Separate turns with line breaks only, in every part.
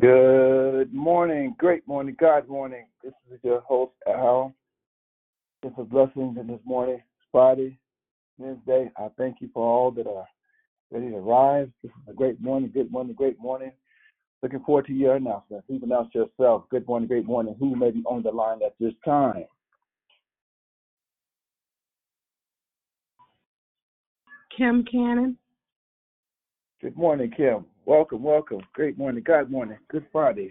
Good morning, great morning, God morning. This is your host, Al. It's a blessing in this morning, Friday, Wednesday. I thank you for all that are ready to rise. This is a great morning, good morning, great morning. Looking forward to your announcements. Please announce yourself. Good morning, great morning. Who may be on the line at this time?
Kim Cannon.
Good morning, Kim. Welcome, welcome. Great morning, God morning. Good Friday.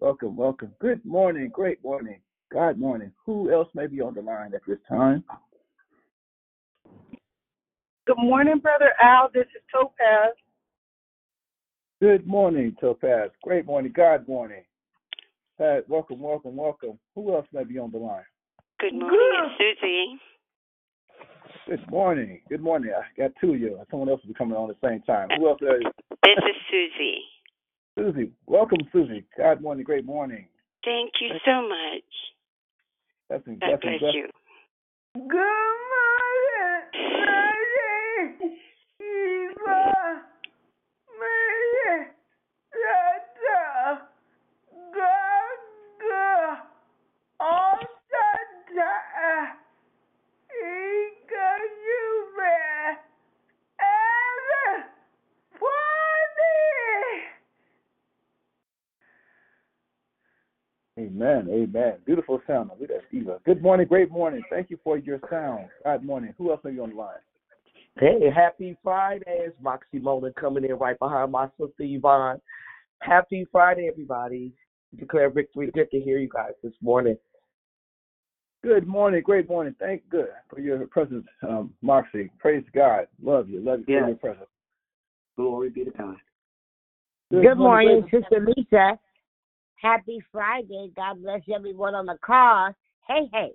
Welcome, welcome. Good morning, great morning. God morning. Who else may be on the line at this time?
Good morning, Brother Al. This is Topaz.
Good morning, Topaz. Great morning, God morning. Pat, welcome, welcome, welcome. Who else may be on the line?
Good morning, it's Susie.
Good morning. Good morning. I got two of you. Someone else will be coming on at the same time. Who else? Are you?
This is Susie.
Susie. Welcome, Susie. God morning. Great morning.
Thank you so much.
Blessings,
God bless you.
Good morning, Mary. Eva. Mary. Tata. Gaga. All the time. Ika Yume. And Funny.
Amen. Amen. Beautiful sound. Look at Eva. Good morning. Great morning. Thank you for your sound. Good morning. Who else are you on the line?
Hey, happy Friday. It's Moxie Mona coming in right behind my sister Yvonne. Happy Friday, everybody. Declare victory. Good to hear you guys this morning.
Good morning. Great morning. Thank good for your presence, um, Moxie. Praise God. Love you. Love you
Yeah.
for your presence.
Glory be to God.
Good, morning,
great-
Sister Lisa. Happy Friday. God bless everyone on the call. Hey, hey.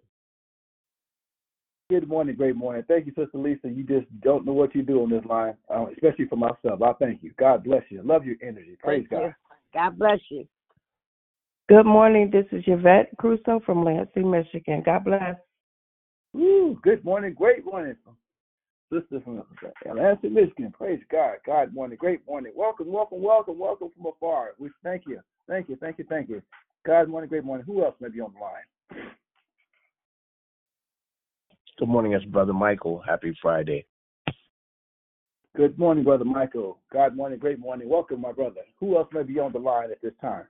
Good morning, great morning. Thank you, Sister Lisa. You just don't know what you do on this line, uh, especially for myself. I thank you. God bless you. Love your energy. Praise
Thank
God.
you. God bless you.
Good morning. This is Yvette Crusoe from Lansing, Michigan. God bless.
Woo, good morning, great morning. Sister from Lansing, Michigan. Praise God. God morning, great morning. Welcome, welcome, welcome, welcome from afar. We thank you. Thank you, thank you, thank you. God morning, great morning. Who else may be on the line?
Good morning, it's Brother Michael. Happy Friday.
Good morning, Brother Michael. God morning, great morning. Welcome, my brother. Who else may be on the line at this time?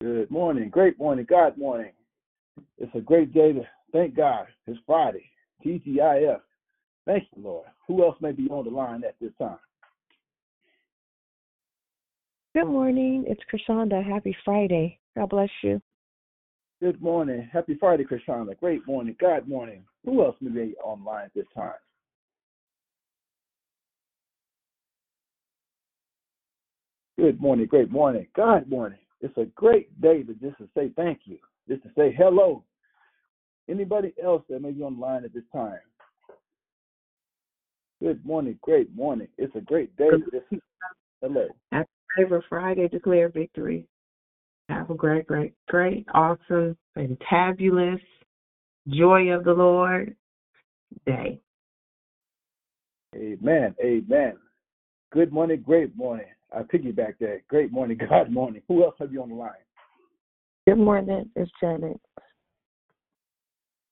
Good morning, great morning, God morning. It's a great day to thank God. It's Friday, TGIF. Thank you, Lord. Who else may be on the line at this time?
Good morning. It's Krishanda. Happy Friday. God bless you.
Good morning. Happy Friday, Krishana. Great morning, God morning. Who else may be online at this time? Good morning, great morning, God morning. It's a great day to just to say thank you, just to say hello. Anybody else that may be online at this time? Good morning, great morning. It's a great day to just hello.
Happy Favor Friday. Declare victory. Have a great, great, great, awesome, fantabulous, joy of the Lord day.
Amen, amen. Good morning, great morning. I piggyback that. Great morning, God morning. Who else have you on the line?
Good morning. It's Janet.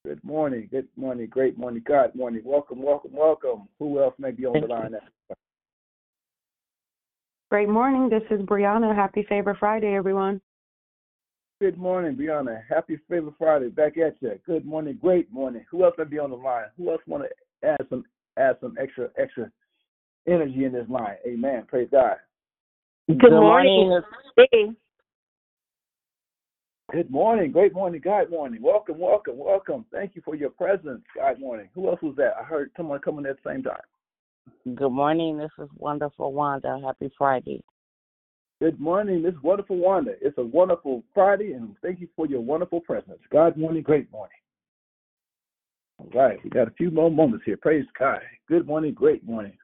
Good morning, good morning, great morning, God morning. Welcome, welcome, welcome. Who else may be on the
Thank you.
line?
Great morning. This is Brianna. Happy Favor Friday, everyone.
Good morning, Brianna. Happy Favor Friday. Back at you. Good morning, great morning. Who else may be on the line? Who else want to add some add some extra extra energy in this line? Amen. Praise God.
Good, morning.
Hey.
Good morning, great morning, God morning. Welcome, welcome, welcome. Thank you for your presence, God morning. Who else was that? I heard someone coming at the same time.
Good morning. This is Wonderful Wanda. Happy Friday.
Good morning, Miss Wonderful Wanda. It's a wonderful Friday, and thank you for your wonderful presence. God morning, great morning. All right, we got a few more moments here. Praise God. Good morning, great morning.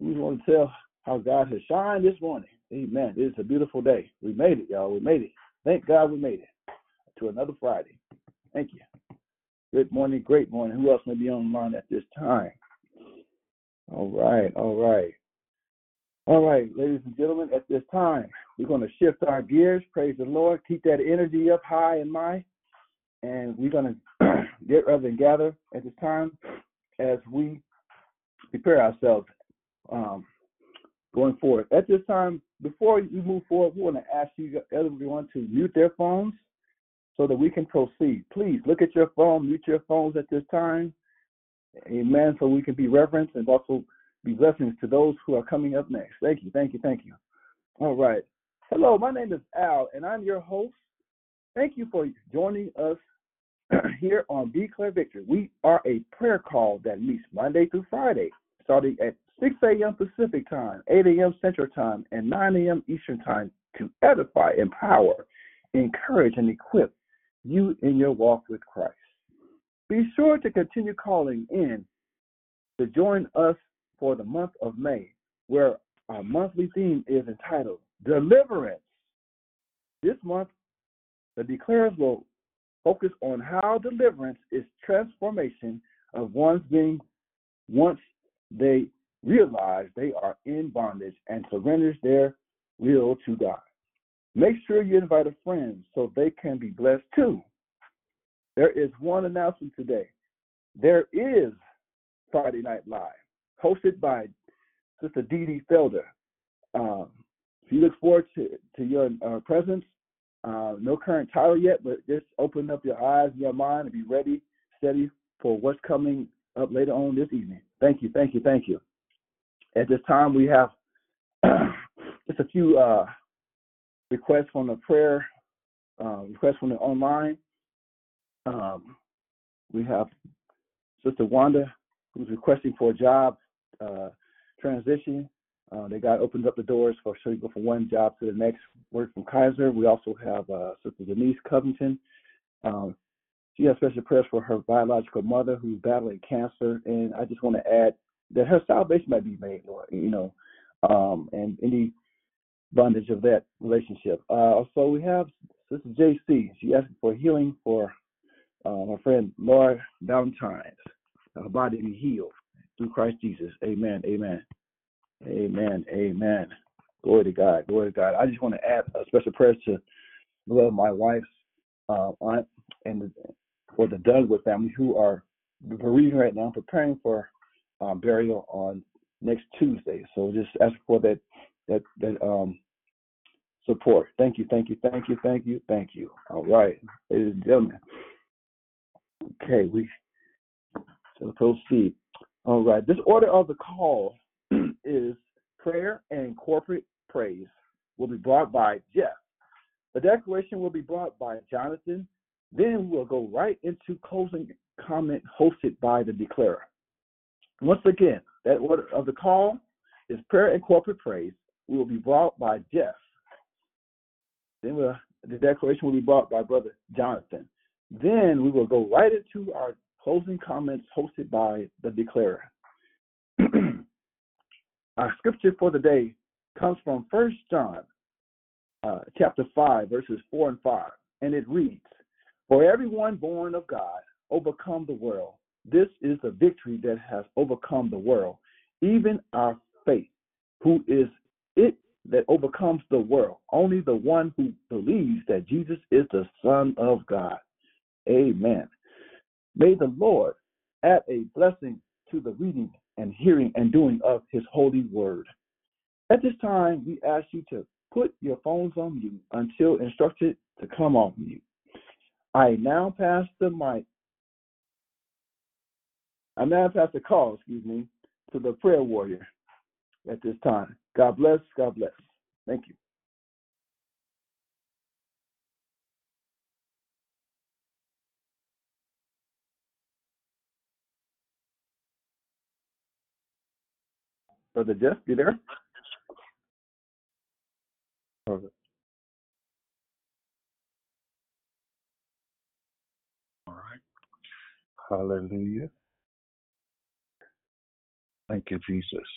We want to tell how God has shined this morning. Amen. It is a beautiful day. We made it, y'all. We made it. Thank God we made it to another Friday. Thank you. Good morning, great morning. Who else may be on the line at this time? All right, all right. All right, ladies and gentlemen, at this time, we're going to shift our gears. Praise the Lord. Keep that energy up high and mind. And we're going to get rather than gather at this time as we prepare ourselves um, going forward. At this time, before we move forward, we want to ask you everyone to mute their phones so that we can proceed. Please look at your phone, mute your phones at this time. Amen. So we can be reverent and also be blessings to those who are coming up next. Thank you, thank you, thank you. All right. Hello, my name is Al, and I'm your host. Thank you for joining us here on Declare Victory. We are a prayer call that meets Monday through Friday, starting at 6 a.m. Pacific Time, 8 a.m. Central Time, and 9 a.m. Eastern Time to edify, empower, encourage, and equip you in your walk with Christ. Be sure to continue calling in to join us for the month of May, where our monthly theme is entitled Deliverance. This month, the declarers will focus on how deliverance is transformation of one's being once they realize they are in bondage and surrenders their will to God. Make sure you invite a friend so they can be blessed too. There is one announcement today. There is Friday Night Live, hosted by Sister Dee Dee Felder. Um, we look forward to, to your uh, presence. Uh, no current title yet, but just open up your eyes and your mind and be ready, steady for what's coming up later on this evening. Thank you, thank you, thank you. At this time, we have just a few uh, requests from the prayer, uh, requests from the online. Um, we have Sister Wanda, who's requesting for a job uh, transition. Uh, they got opened up the doors for so you go from one job to the next. Work from Kaiser. We also have uh, Sister Denise Covington. Um, she has special prayers for her biological mother who's battling cancer, and I just want to add that her salvation might be made, Lord. You know, um, and any bondage of that relationship. Uh, so we have Sister JC. She asked for healing for uh, my friend Laura Valentine's. Her body be healed through Christ Jesus. Amen. Amen. Amen. Amen. Glory to God. Glory to God. I just want to add a special prayer to love my wife's uh, aunt and the, for the Dugwood family who are bereaving right now, preparing for um, burial on next Tuesday. So just ask for that that that um support. Thank you, thank you, thank you, thank you, thank you. All right, ladies and gentlemen. Okay, we shall proceed. All right, this order of the call is prayer and corporate praise will be brought by Jeff. The declaration will be brought by Jonathan. Then we'll go right into closing comment hosted by the declarer. Once again, that order of the call is prayer and corporate praise We will be brought by Jeff. Then we'll, the declaration will be brought by Brother Jonathan. Then we will go right into our closing comments hosted by the declarer. our scripture for the day comes from First John uh, chapter 5, verses 4 and 5, and it reads, For everyone born of God overcome the world. This is the victory that has overcome the world, even our faith, who is it that overcomes the world. Only the one who believes that Jesus is the Son of God. Amen. May the Lord add a blessing to the reading and hearing and doing of his holy word. At this time, we ask you to put your phones on mute until instructed to come off mute. I now pass the mic. I now pass the call, excuse me, to the prayer warrior at this time. God bless. God bless. Thank you. Brother Jeff, you there?
All right. Hallelujah. Thank you, Jesus.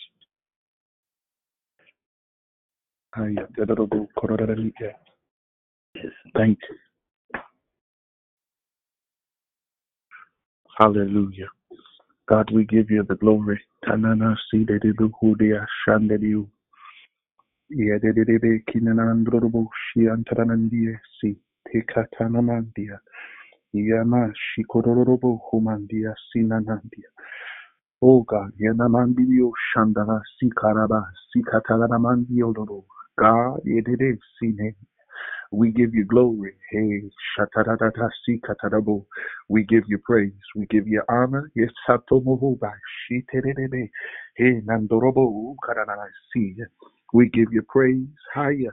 Thank you. Hallelujah. God, we give you the glory. Tanana si de de du hu de ashande de you. Ye de de de be kinanandrobo shi antaranandie si. Tekatanamandia. Yama shikororobo humandia sinanandia. Oh God, Yanamandio Shandana Sikaraba Sikatalamandio Loro. God, Yedede Sine. We give you glory. Hey, Shatadadata Sikatarabo. We give you praise. We give you honor. Yes, Satomohuba Shiterebe. Hey, Nandorobo Ukaranasi. We give you praise. Haya.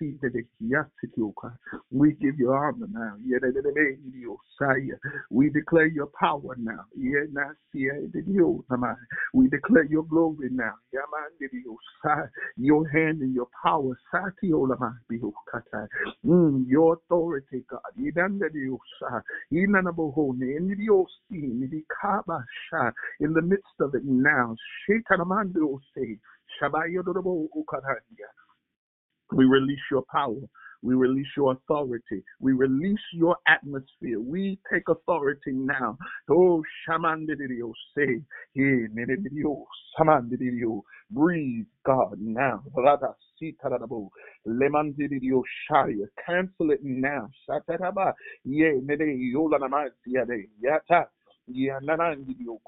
We give you honor now. We declare your power now. We declare your glory now. Your hand and your power. Mm, Your authority, God. In the midst of it now. Ukaranya. We release your power. We release your authority. We release your atmosphere. We take authority now. Oh, shamandidio say, nididio, samandidio. Breathe, God, now. Rada sitarabo. Lemandidio shaya. Cancel it now. Shataraba. Ye, nede, yola namasiade. Yata. Yananandidio.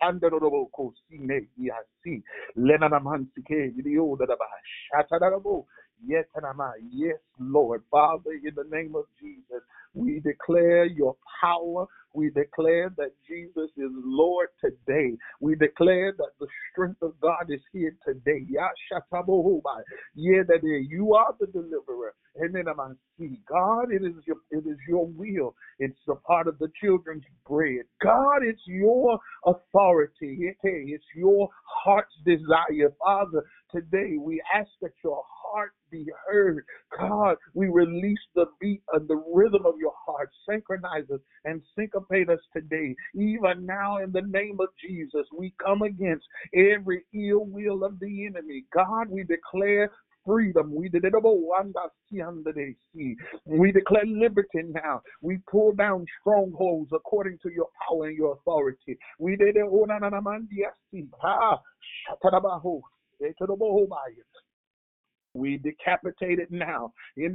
Shandorobo kosine yasi. Lenanamansike idio dadaba. Shatarabo. Yes, Anama. Yes, Lord. Father, in the name of Jesus, we declare your power. We declare that Jesus is Lord today. We declare that the strength of God is here today. Yeah, that you are the deliverer. And then I God, it is your it is your will. It's a part of the children's bread. God, it's your authority. It's your heart's desire. Father, today we ask that your heart be heard. God, we release the beat and the rhythm of your heart. Synchronize us and syncopate us today. Even now, in the name of Jesus, we come against every ill will of the enemy. God, we declare freedom. We We declare liberty now. We pull down strongholds according to your power and your authority. We did it. We decapitate it now. We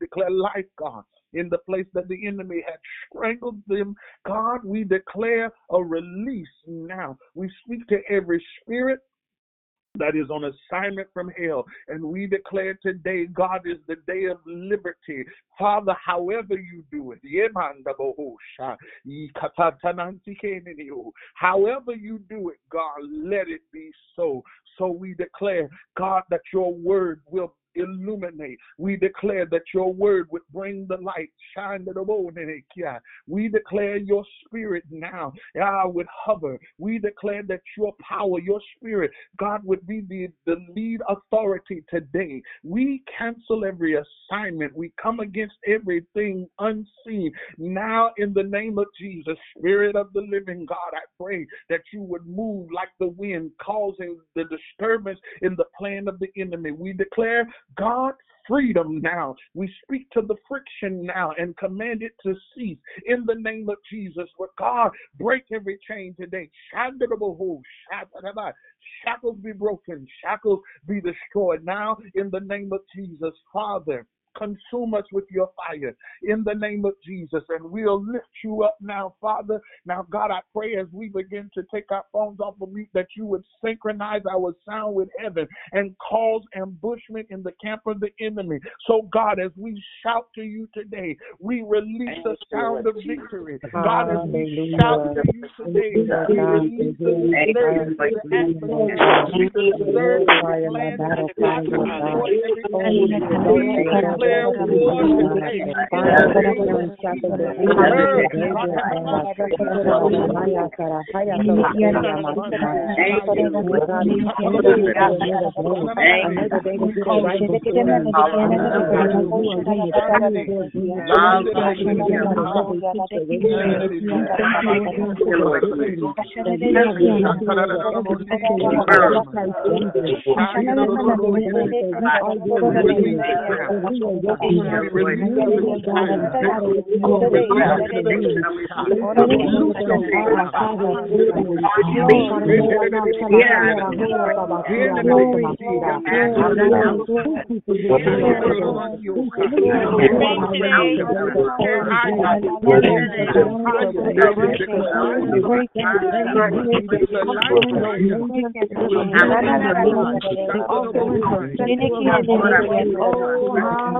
declare life, God, in the place that the enemy had strangled them. God, we declare a release now. We speak to every spirit that is on assignment from hell. And we declare today, God is the day of liberty. Father, however you do it, however you do it, God, let it be so. So we declare, God, that your word will illuminate. We declare that your word would bring the light. Shine to the moon. We declare your spirit now ah, would hover. We declare that your power, your spirit, God would be the, the lead authority today. We cancel every assignment. We come against everything unseen. Now, in the name of Jesus, Spirit of the living God, I pray that you would move like the wind, causing the disturbance in the plan of the enemy. We declare God freedom now. We speak to the friction now and command it to cease in the name of Jesus. Where God break every chain today. Shackles be broken, shackles be destroyed now in the name of Jesus, Father. Consume us with your fire in the name of Jesus. And we'll lift you up now, Father. Now, God, I pray as we begin to take our phones off of mute that you would synchronize our sound with heaven and cause ambushment in the camp of the enemy. So, God, as we shout to you today, we release the sound of victory. God, as we shout to you today, we release the
declare war today.
Thank you. For love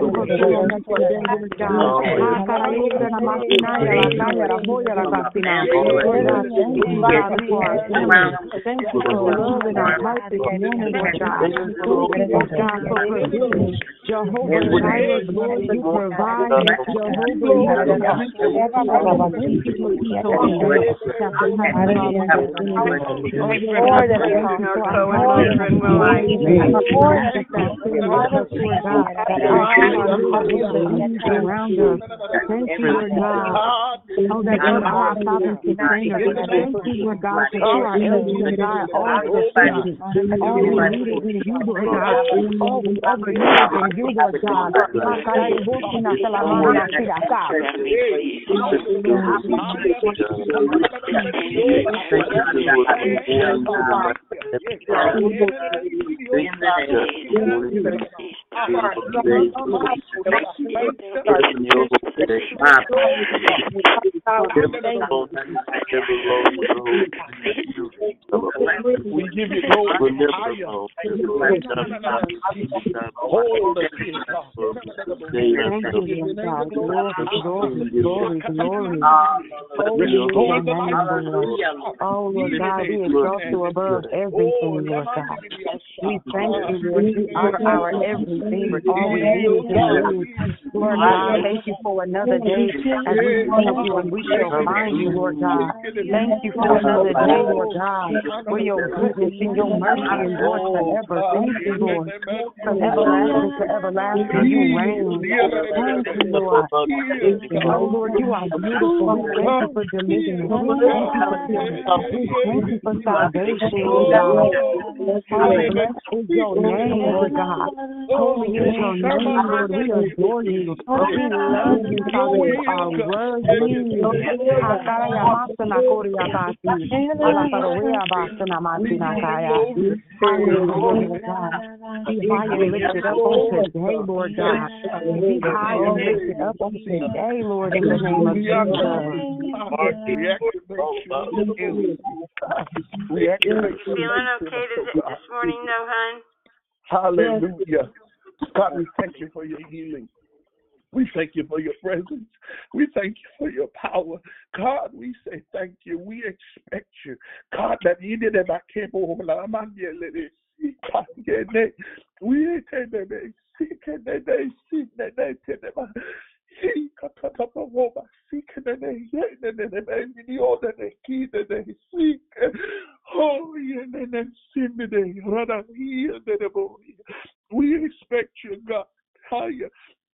Lord God, for provision. Jehovah Jireh, Lord, you provide. Jehovah, you provide. Thank you for peace over the chapter Lord, that we can go our hearts and around us. Thank you, Lord God. Oh, that you are our sovereign sustainer. Thank you, Lord God, that you are everything, God, all sufficient. All we needed in you, Lord God. All we ever needed in you, Lord God. Thank you.
We give you glory. Hold us here, God.
Thank you, Lord God. Glory, glory, glory, glory. Holy is your name, Lord. Oh, Lord God, we exalt you above everything, Lord God. We thank you, Lord. You are our everything, all we need is you. Lord God, thank you for another day as we seek you and we shall find you, Lord God. Thank you for another day, Lord God, for your goodness and your mercy endures forever. Thank you, Lord. From everlasting to everlasting, you reign. Thank you, Lord. Oh, Lord, you are beautiful. We thank you for deliverance. We thank you for healing. We thank you for salvation, God. Oh, blessed is your name, Lord God. Holy is your name, Lord. We adore you. We love you, Father. You are worthy. Hakaya masana koria basi. Ala paroya basana. Hallelujah, God. Be high and lifted up on today, Lord God. Be high and lifted up on today, Lord, in the name of Jesus.
Feeling okay this, this morning, though, hon?
Hallelujah. God, we thank you for your healing. We thank you for your presence. We thank you for your power. God, we say thank you. We expect you. God, that you did it here. We Oh, we expect you, God. Hallelujah. We expect you to you are El Shaddai. Hey, na-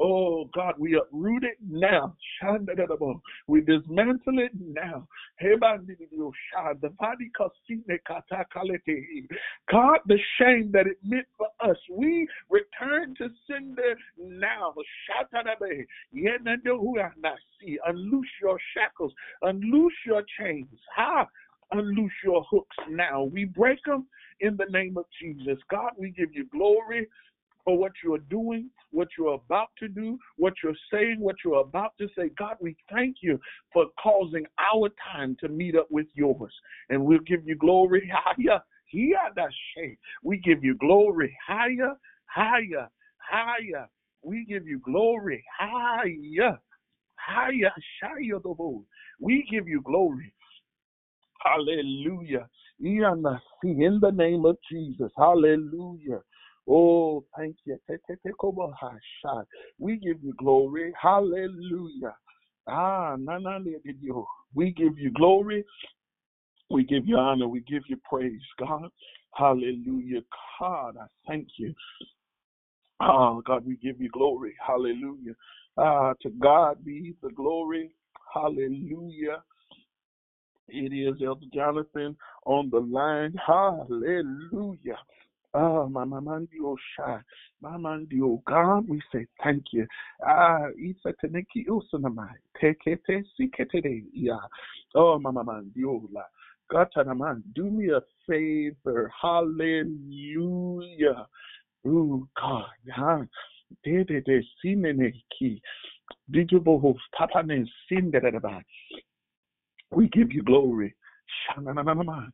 Oh God, we uproot it now. We dismantle it now. God, the shame that it meant for us, we return to sender now. Unloose your shackles. Unloose your chains. Ha! Unloose your hooks now. We break them in the name of Jesus. God, we give you glory for what you're doing, what you're about to do, what you're saying, what you're about to say. God, we thank you for causing our time to meet up with yours. And we'll give you glory. Higher, We give you glory. Higher, higher, higher. We give you glory. Higher, higher, higher. We give you glory. Hallelujah. In the name of Jesus. Hallelujah. Oh, thank you. We give you glory. Hallelujah. Ah, na We give you glory. We give you honor. We give you praise, God. Hallelujah. God, I thank you. Oh, God, we give you glory. Hallelujah. Ah, to God be the glory. Hallelujah. It is Elder Jonathan on the line. Hallelujah. Ah, my mandio shy, my mandio God, we say thank you. Ah, isa teneki usanamai, tekete sikete ya. Oh, my mandio la. God, man, do me a favor. Hallelujah. Oh, God, ha. De de de sinene ki. Digibo tapane sindereba. We give you glory. Shanananama.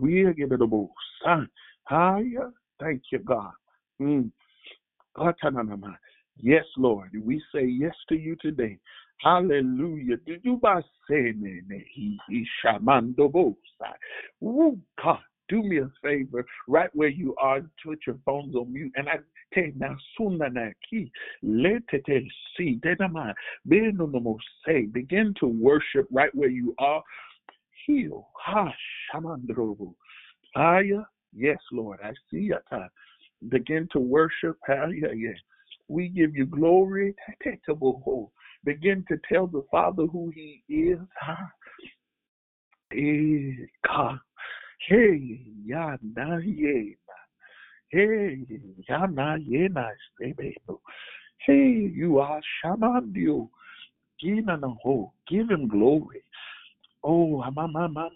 We give it a boost. Hallelujah. Thank you, God. Mm. Yes, Lord. We say yes to you today. Hallelujah. Did you by say he shamando God, do me a favor right where you are, put your phones on mute, and I take now sunana ki let it see denama no say begin to worship right where you are. Heal. Ha shamandrobo. Aya Yes, Lord, I see your time. Begin to worship. Yeah, We give you glory. Begin to tell the Father who He is. Hey, ya na ye Hey, ya na na Hey, you are Shamandio. Give him glory. Oh, mama, mama.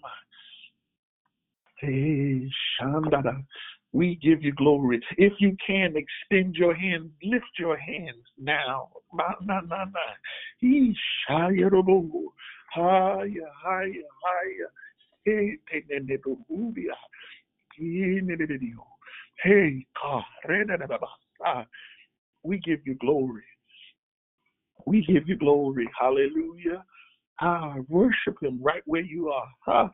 We give you glory. If you can, extend your hands, lift your hands now. Na, na, na, na. He. Higher, higher, higher. Hey, God. We give you glory. We give you glory. Hallelujah. Ah, worship him right where you are. Ah,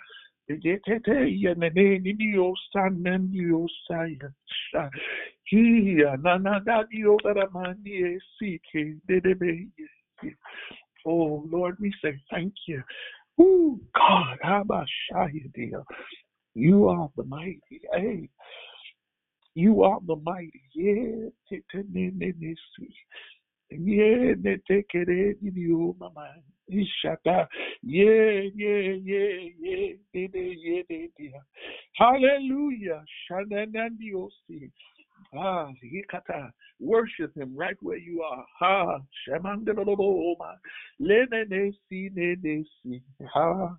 Oh Lord, we say thank you. Oh God, how about dear? You are the mighty. Hey, you are the mighty. Yeah, yeah, they take it in you, oh, mama. Ishata. Yeah, yeah, yeah, yeah, yeah, yeah, yeah, yeah. Hallelujah. Shananandiosi. Ah, hikata. Worship him right where you are. Ha. Shamandaloboma. Lenenesi, nenesi. Ha.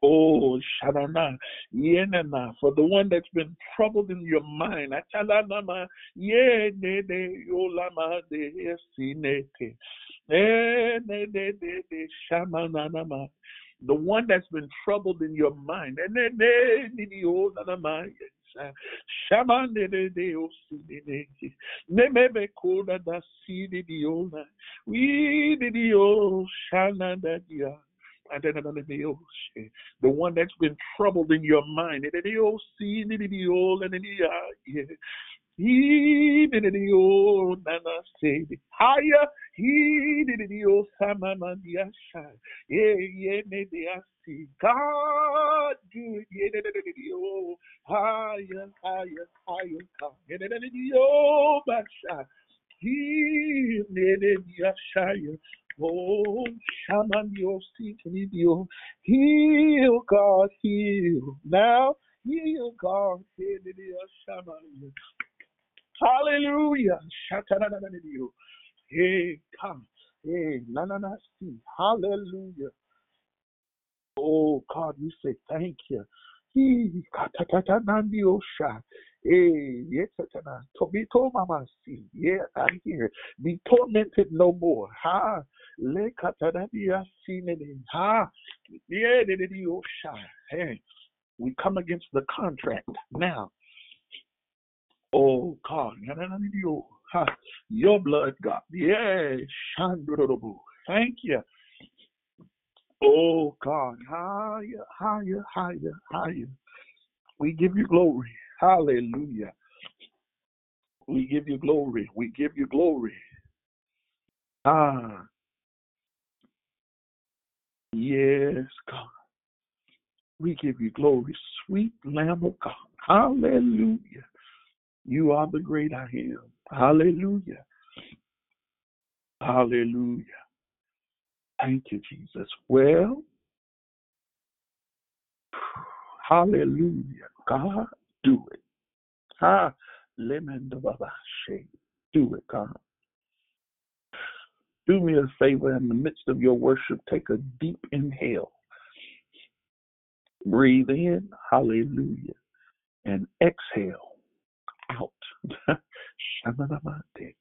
Oh, Shanana, Yenana, for the one that's been troubled in your mind. Atalanama, Yenene, Yolama, de Sinete, the one that's been troubled in your mind. The one that's been troubled in your mind. Higher, God do it, higher, higher, higher, it, oh, Shaman, your seat, you. Heal, God, heal. Now, heal, God, heal, Shaman. Hallelujah. Hey, come. Hey, na na na see. Hallelujah. Oh God, we say thank you. He katatanandio sha. Hey, yes, tatana. To mama see. Yeah, I'm here. Be tormented no more. Ha. Le katanadia see Ha. Yeah, didio sha. Hey, we come against the contract now. Oh God, Yanananidio. Your blood, God. Yes. Thank you. Oh God, higher, higher, higher, higher. We give you glory. Hallelujah. We give you glory. We give you glory. Ah, yes, God. We give you glory, sweet Lamb of God. Hallelujah. You are the great I am. Hallelujah. Hallelujah. Thank you, Jesus. Well, hallelujah. God, do it. Ah, Do it, God. Do me a favor in the midst of your worship, take a deep inhale. Breathe in, hallelujah, and exhale out. Shananamate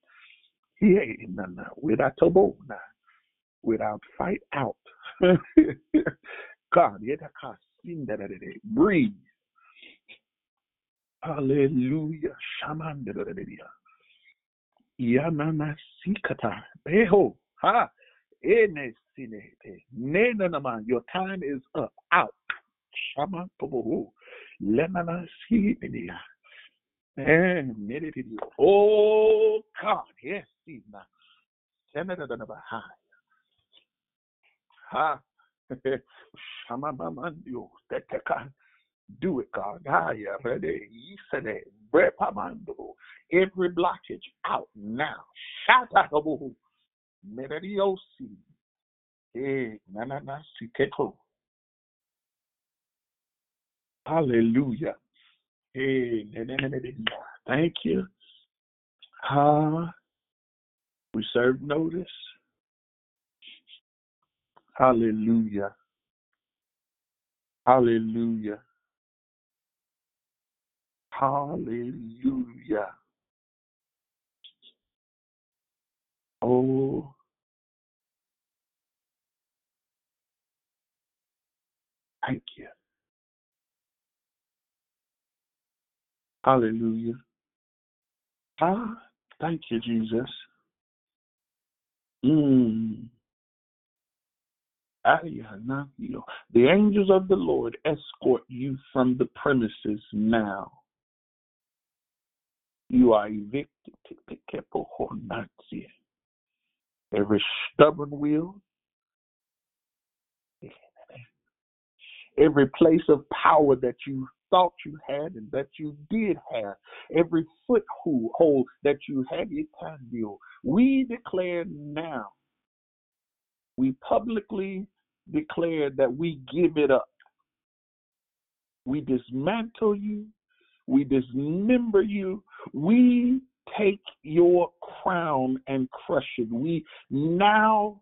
Ye nana without without fight out. God, yet a car single breathe. Hallelujah. Shaman Yanana sikata. Beho. Ha. Ene sinete. Nenanama. Your time is up. Out. Shama tobohu. Lemana sinia. Oh God. Yes. Sina. Senator Bahai. Ha. Shama mamandio. Teteka. Do it, God. Haya. Rede. Yisene. Brepamando. Every blockage out now. Shatabohu. Mereriosi. Eh, nanana siketo. Hallelujah. Thank you. We serve notice. Hallelujah. Hallelujah. Hallelujah. Oh, thank you. Hallelujah. Ah, thank you, Jesus. Mm. The angels of the Lord escort you from the premises now. You are evicted. Every stubborn will, every place of power that you thought you had and that you did have, every foothold that you had, we declare now, we publicly declare that we give it up. We dismantle you, we dismember you, we take your crown and crush it. We now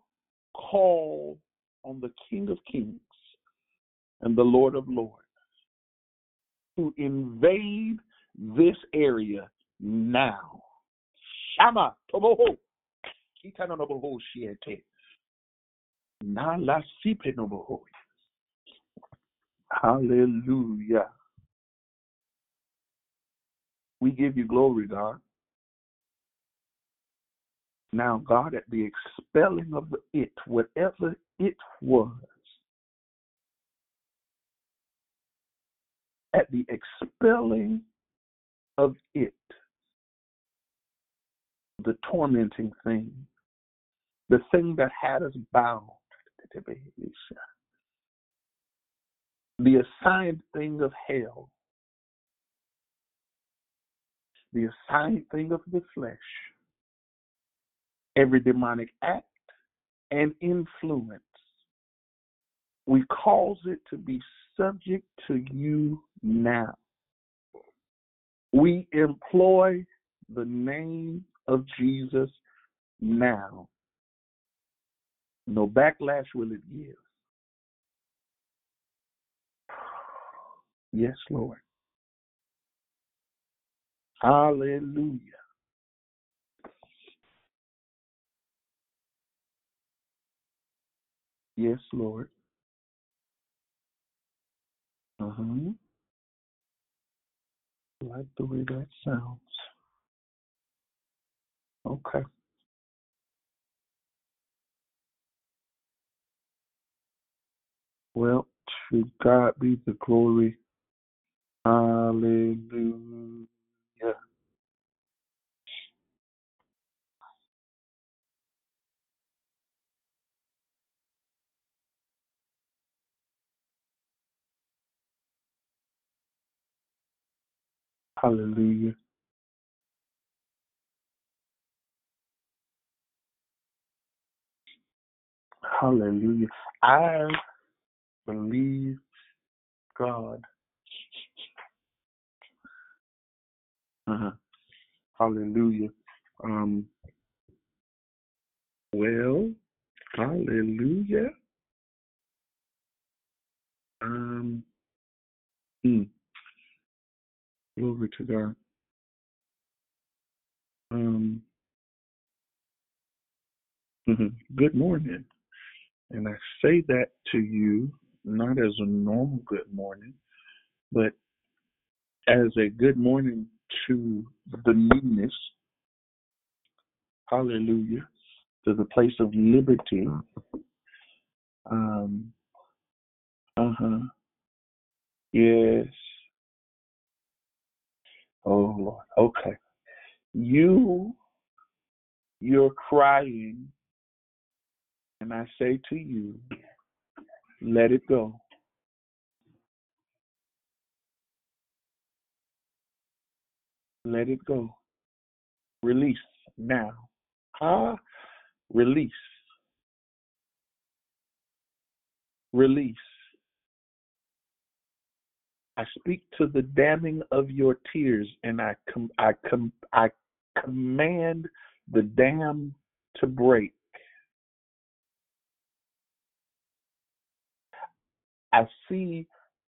call on the King of Kings and the Lord of Lords to invade this area now. Shama toboho. Kitana noboho shiete. Na la sipe noboho. Hallelujah. We give you glory, God. Now, God, at the expelling of it, whatever it was, at the expelling of it, the tormenting thing, the thing that had us bound, the assigned thing of hell, the assigned thing of the flesh, every demonic act and influence. We cause it to be subject to you now. We employ the name of Jesus now. No backlash will it give. Yes, Lord. Hallelujah. Yes, Lord. Uh huh. Like the way that sounds. Okay. Well, to God be the glory. Hallelujah. Hallelujah. Hallelujah. I believe God. Uh-huh. Hallelujah. Um. Well, hallelujah. Um. hmm. Glory to God. Um. mhm. Good morning. And I say that to you not as a normal good morning, but as a good morning to the newness. Hallelujah. To the place of liberty. Um. Uh huh. Yes. Oh Lord. Okay. You, you're crying, and I say to you, let it go. Let it go. Release now. Ah, release. Release. I speak to the damming of your tears, and I com- I com- I command the dam to break. I see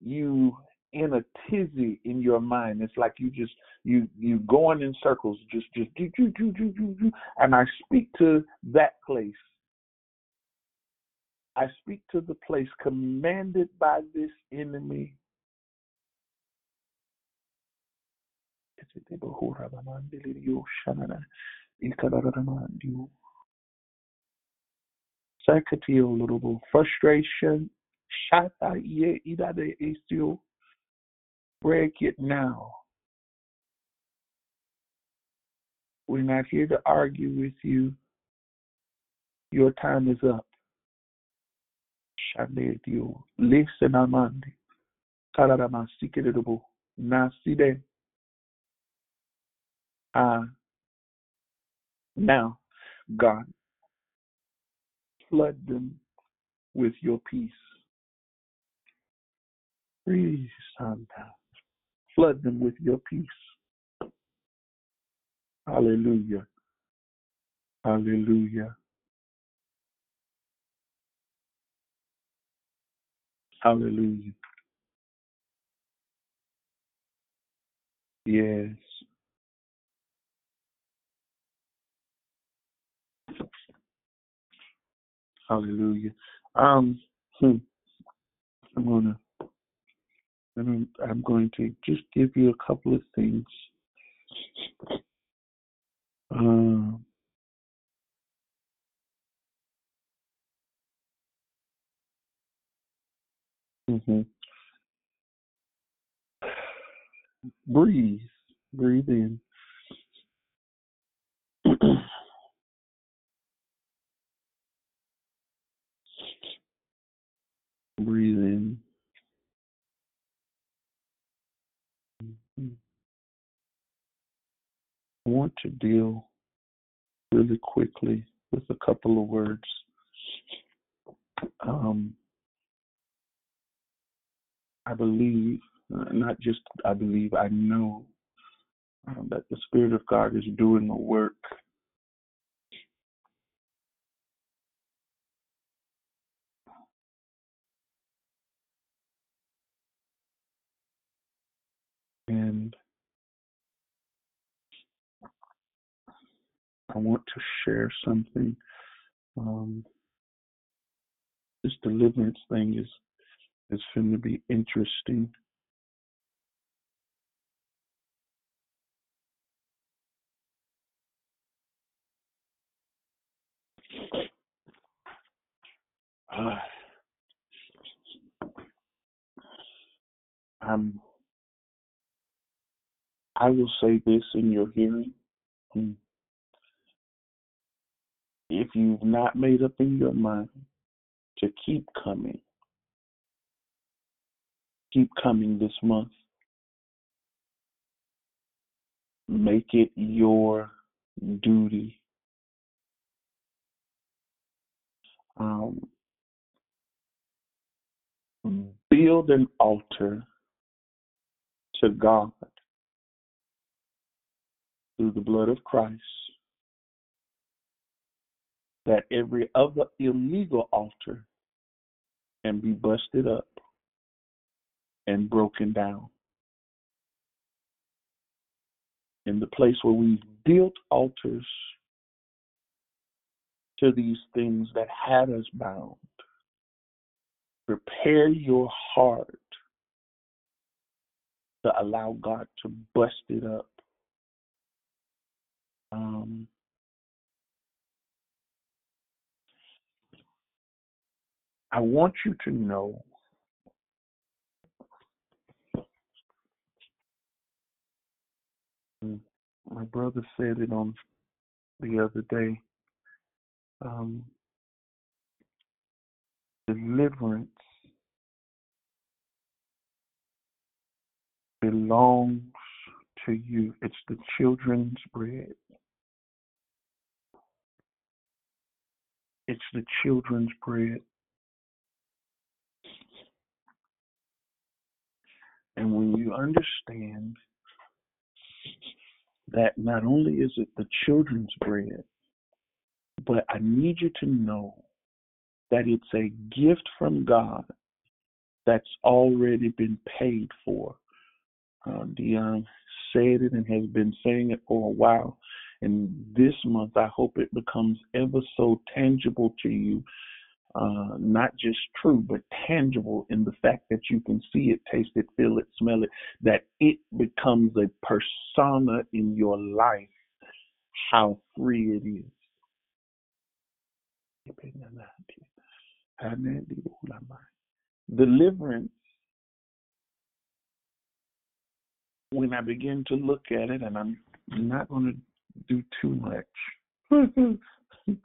you in a tizzy in your mind. It's like you just you you going in circles, just just do do do do do do. And I speak to that place. I speak to the place commanded by this enemy. Frustration. Shata ye. Break it now. We're not here to argue with you. Your time is up. Shanedio. Listen, Amandi. Kararama Sikiribu. Naside. Ah. Now, God, flood them with your peace. Please, Santa. Flood them with your peace. Hallelujah. Hallelujah. Hallelujah. Yes. Hallelujah. Um, hmm, I'm gonna, I'm, going to just give you a couple of things. Um, mhm. Breathe. Breathe in. Breathe in. I want to deal really quickly with a couple of words. Um, I believe, uh, not just I believe, I know um, that the Spirit of God is doing the work. And I want to share something. Um, this deliverance thing is is going to be interesting. Uh, um, I will say this in your hearing. Hmm. If you've not made up in your mind to keep coming, keep coming this month, make it your duty. Um, build an altar to God through the blood of Christ that every other illegal altar can be busted up and broken down. In the place where we've built altars to these things that had us bound, prepare your heart to allow God to bust it up. Um, I want you to know my brother said it on the other day. Um, deliverance belongs to you. It's the children's bread. It's the children's bread. And when you understand that not only is it the children's bread, but I need you to know that it's a gift from God that's already been paid for. Uh, Dion said it and has been saying it for a while. And this month, I hope it becomes ever so tangible to you. Uh, not just true, but tangible in the fact that you can see it, taste it, feel it, smell it, that it becomes a persona in your life, how free it is. Deliverance, when I begin to look at it, and I'm not going to do too much.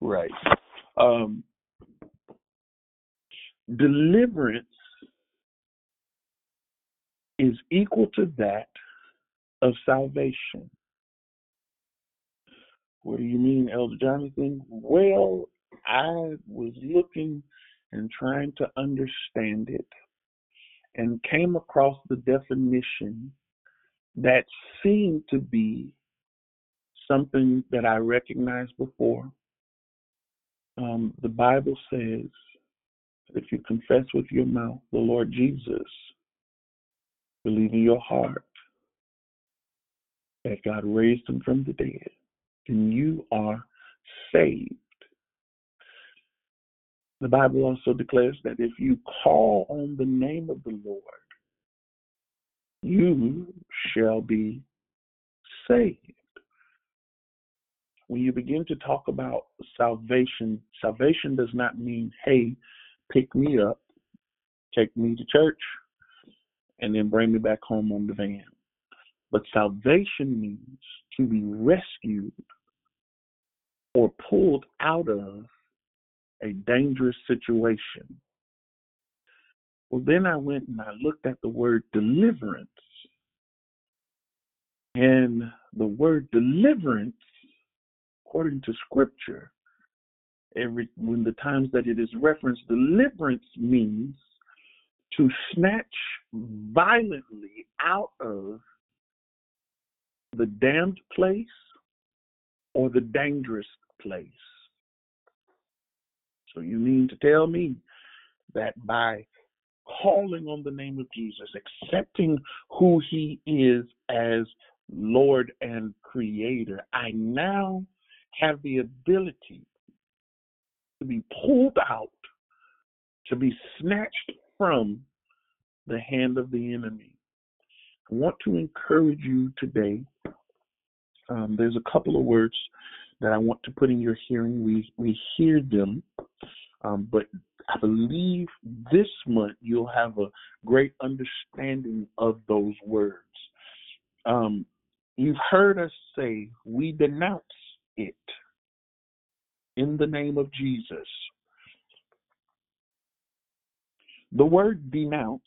right. Um, deliverance is equal to that of salvation. What do you mean, Elder Jonathan? Well, I was looking and trying to understand it and came across the definition that seemed to be something that I recognized before. Um, the Bible says if you confess with your mouth the Lord Jesus, believe in your heart that God raised him from the dead, then you are saved. The Bible also declares that if you call on the name of the Lord, you shall be saved. When you begin to talk about salvation, salvation does not mean, hey, pick me up, take me to church, and then bring me back home on the van. But salvation means to be rescued or pulled out of a dangerous situation. Well, then I went and I looked at the word deliverance. And the word deliverance according to scripture, every when the times that it is referenced, deliverance means to snatch violently out of the damned place or the dangerous place. So you mean to tell me that by calling on the name of Jesus, accepting who he is as Lord and Creator, I now have the ability to be pulled out, to be snatched from the hand of the enemy. I want to encourage you today. Um, there's a couple of words that I want to put in your hearing. We we hear them, um, but I believe this month you'll have a great understanding of those words. Um, you've heard us say we denounce it in the name of Jesus. The word denounce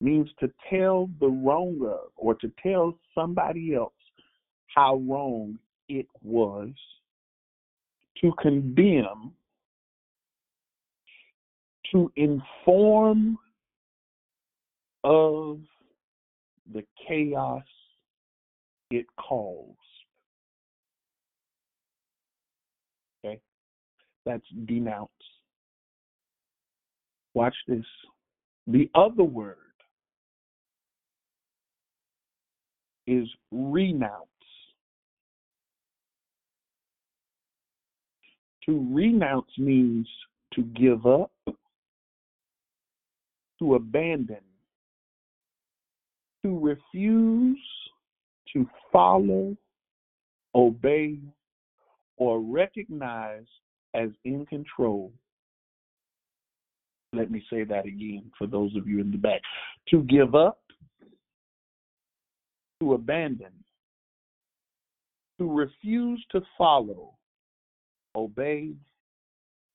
means to tell the wrong of or to tell somebody else how wrong it was, to condemn, to inform of the chaos it caused. Okay? That's denounce. Watch this. The other word is renounce. To renounce means to give up, to abandon, to refuse, to follow, obey, or recognize as in control. Let me say that again for those of you in the back. To give up, to abandon, to refuse to follow, obey,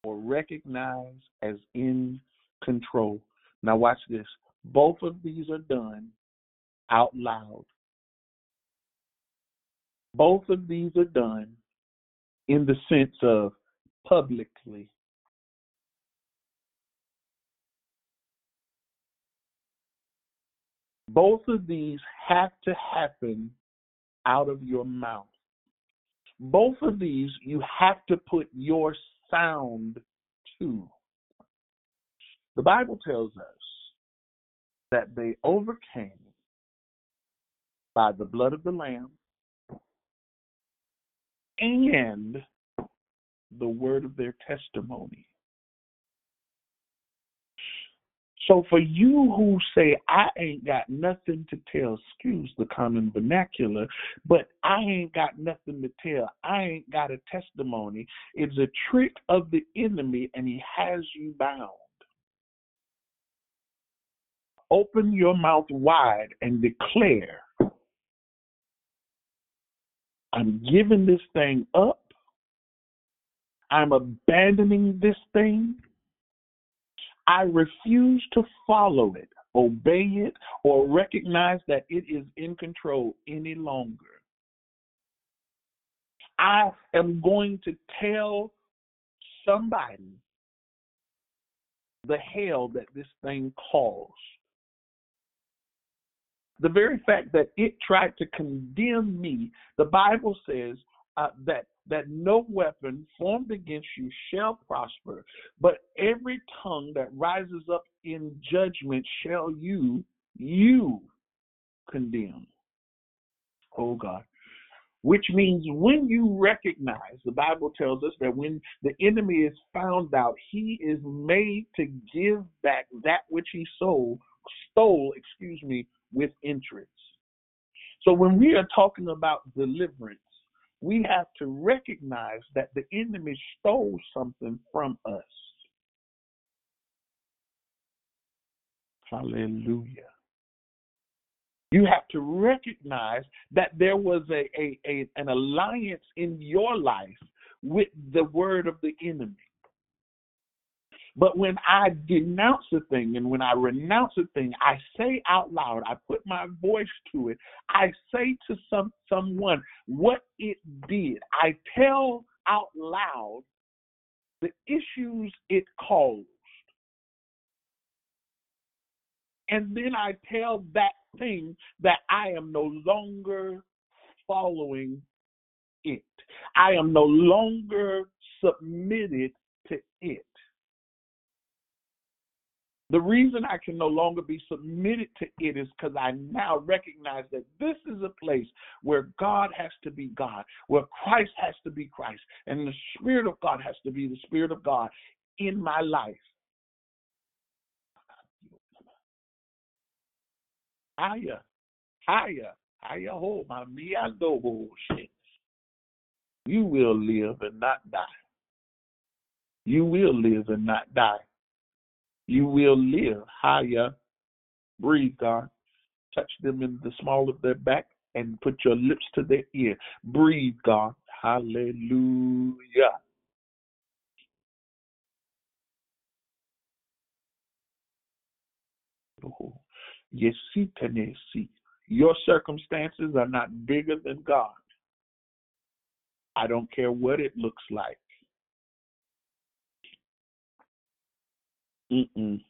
or recognize as in control. Now, watch this. Both of these are done out loud. Both of these are done in the sense of publicly. Both of these have to happen out of your mouth. Both of these you have to put your sound to. The Bible tells us that they overcame by the blood of the Lamb and the word of their testimony. So for you who say I ain't got nothing to tell, excuse the common vernacular, but I ain't got nothing to tell. I ain't got a testimony. It's a trick of the enemy and he has you bound. Open your mouth wide and declare I'm giving this thing up. I'm abandoning this thing. I refuse to follow it, obey it, or recognize that it is in control any longer. I am going to tell somebody the hell that this thing caused. The very fact that it tried to condemn me, the Bible says uh, that that no weapon formed against you shall prosper, but every tongue that rises up in judgment shall you, you condemn. Oh God. Which means when you recognize, the Bible tells us that when the enemy is found out, he is made to give back that which he stole, stole, excuse me, with interest. So when we are talking about deliverance, we have to recognize that the enemy stole something from us. Hallelujah. You have to recognize that there was a, a, a, an alliance in your life with the word of the enemy. But when I denounce a thing and when I renounce a thing, I say out loud, I put my voice to it. I say to some someone what it did. I tell out loud the issues it caused. And then I tell that thing that I am no longer following it. I am no longer submitted to it. The reason I can no longer be submitted to it is because I now recognize that this is a place where God has to be God, where Christ has to be Christ, and the Spirit of God has to be the Spirit of God in my life. Higher, higher, higher, hold my me, I bullshit. You will live and not die. You will live and not die. You will live higher. Breathe, God. Touch them in the small of their back and put your lips to their ear. Breathe, God. Hallelujah. Your circumstances are not bigger than God. I don't care what it looks like. Mm-mm.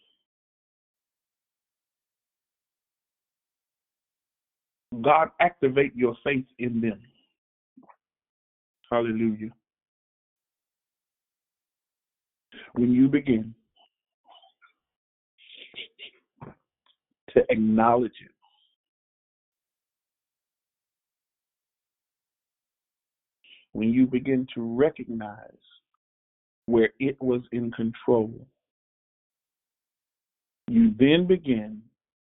God, activate your faith in them. Hallelujah. When you begin to acknowledge it, when you begin to recognize where it was in control, you then begin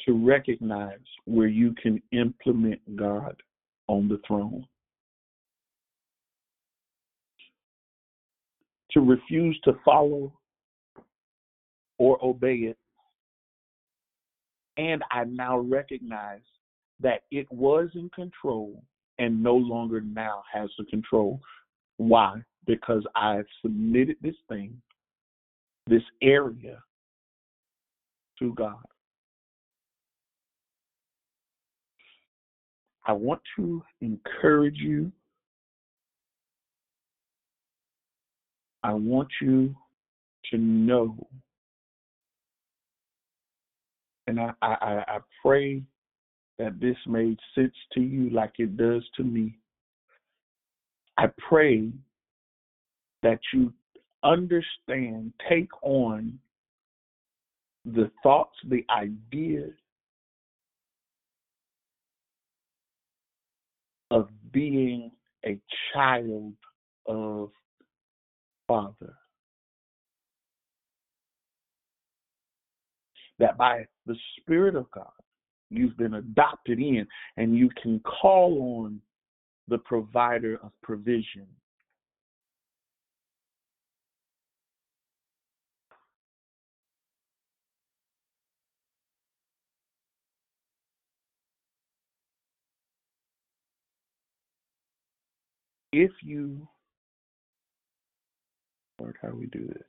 to recognize where you can implement God on the throne. To refuse to follow or obey it. And I now recognize that it was in control and no longer now has the control. Why? Because I've submitted this thing, this area, to God. I want to encourage you. I want you to know, and I, I, I pray that this made sense to you like it does to me. I pray that you understand, take on the thoughts, the ideas of being a child of Father. That by the Spirit of God, you've been adopted in and you can call on the provider of provision. If you, Lord, how do we do this?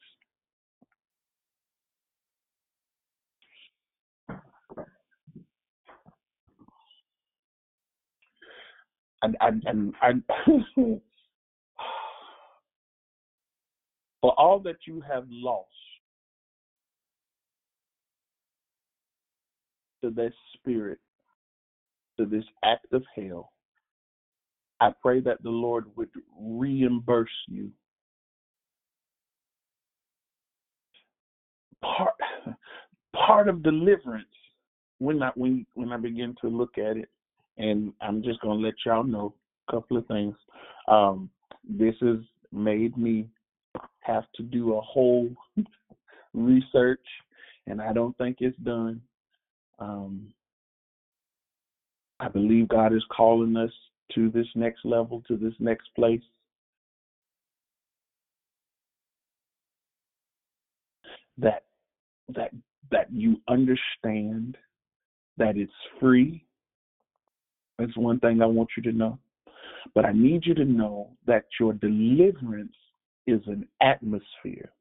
And and and, and for all that you have lost to this spirit, to this act of hell, I pray that the Lord would reimburse you. Part part of deliverance when I when when I begin to look at it, and I'm just gonna let y'all know a couple of things. Um, this has made me have to do a whole research, and I don't think it's done. Um, I believe God is calling us to this next level, to this next place. That that that you understand that it's free. That's one thing I want you to know. But I need you to know that your deliverance is an atmosphere.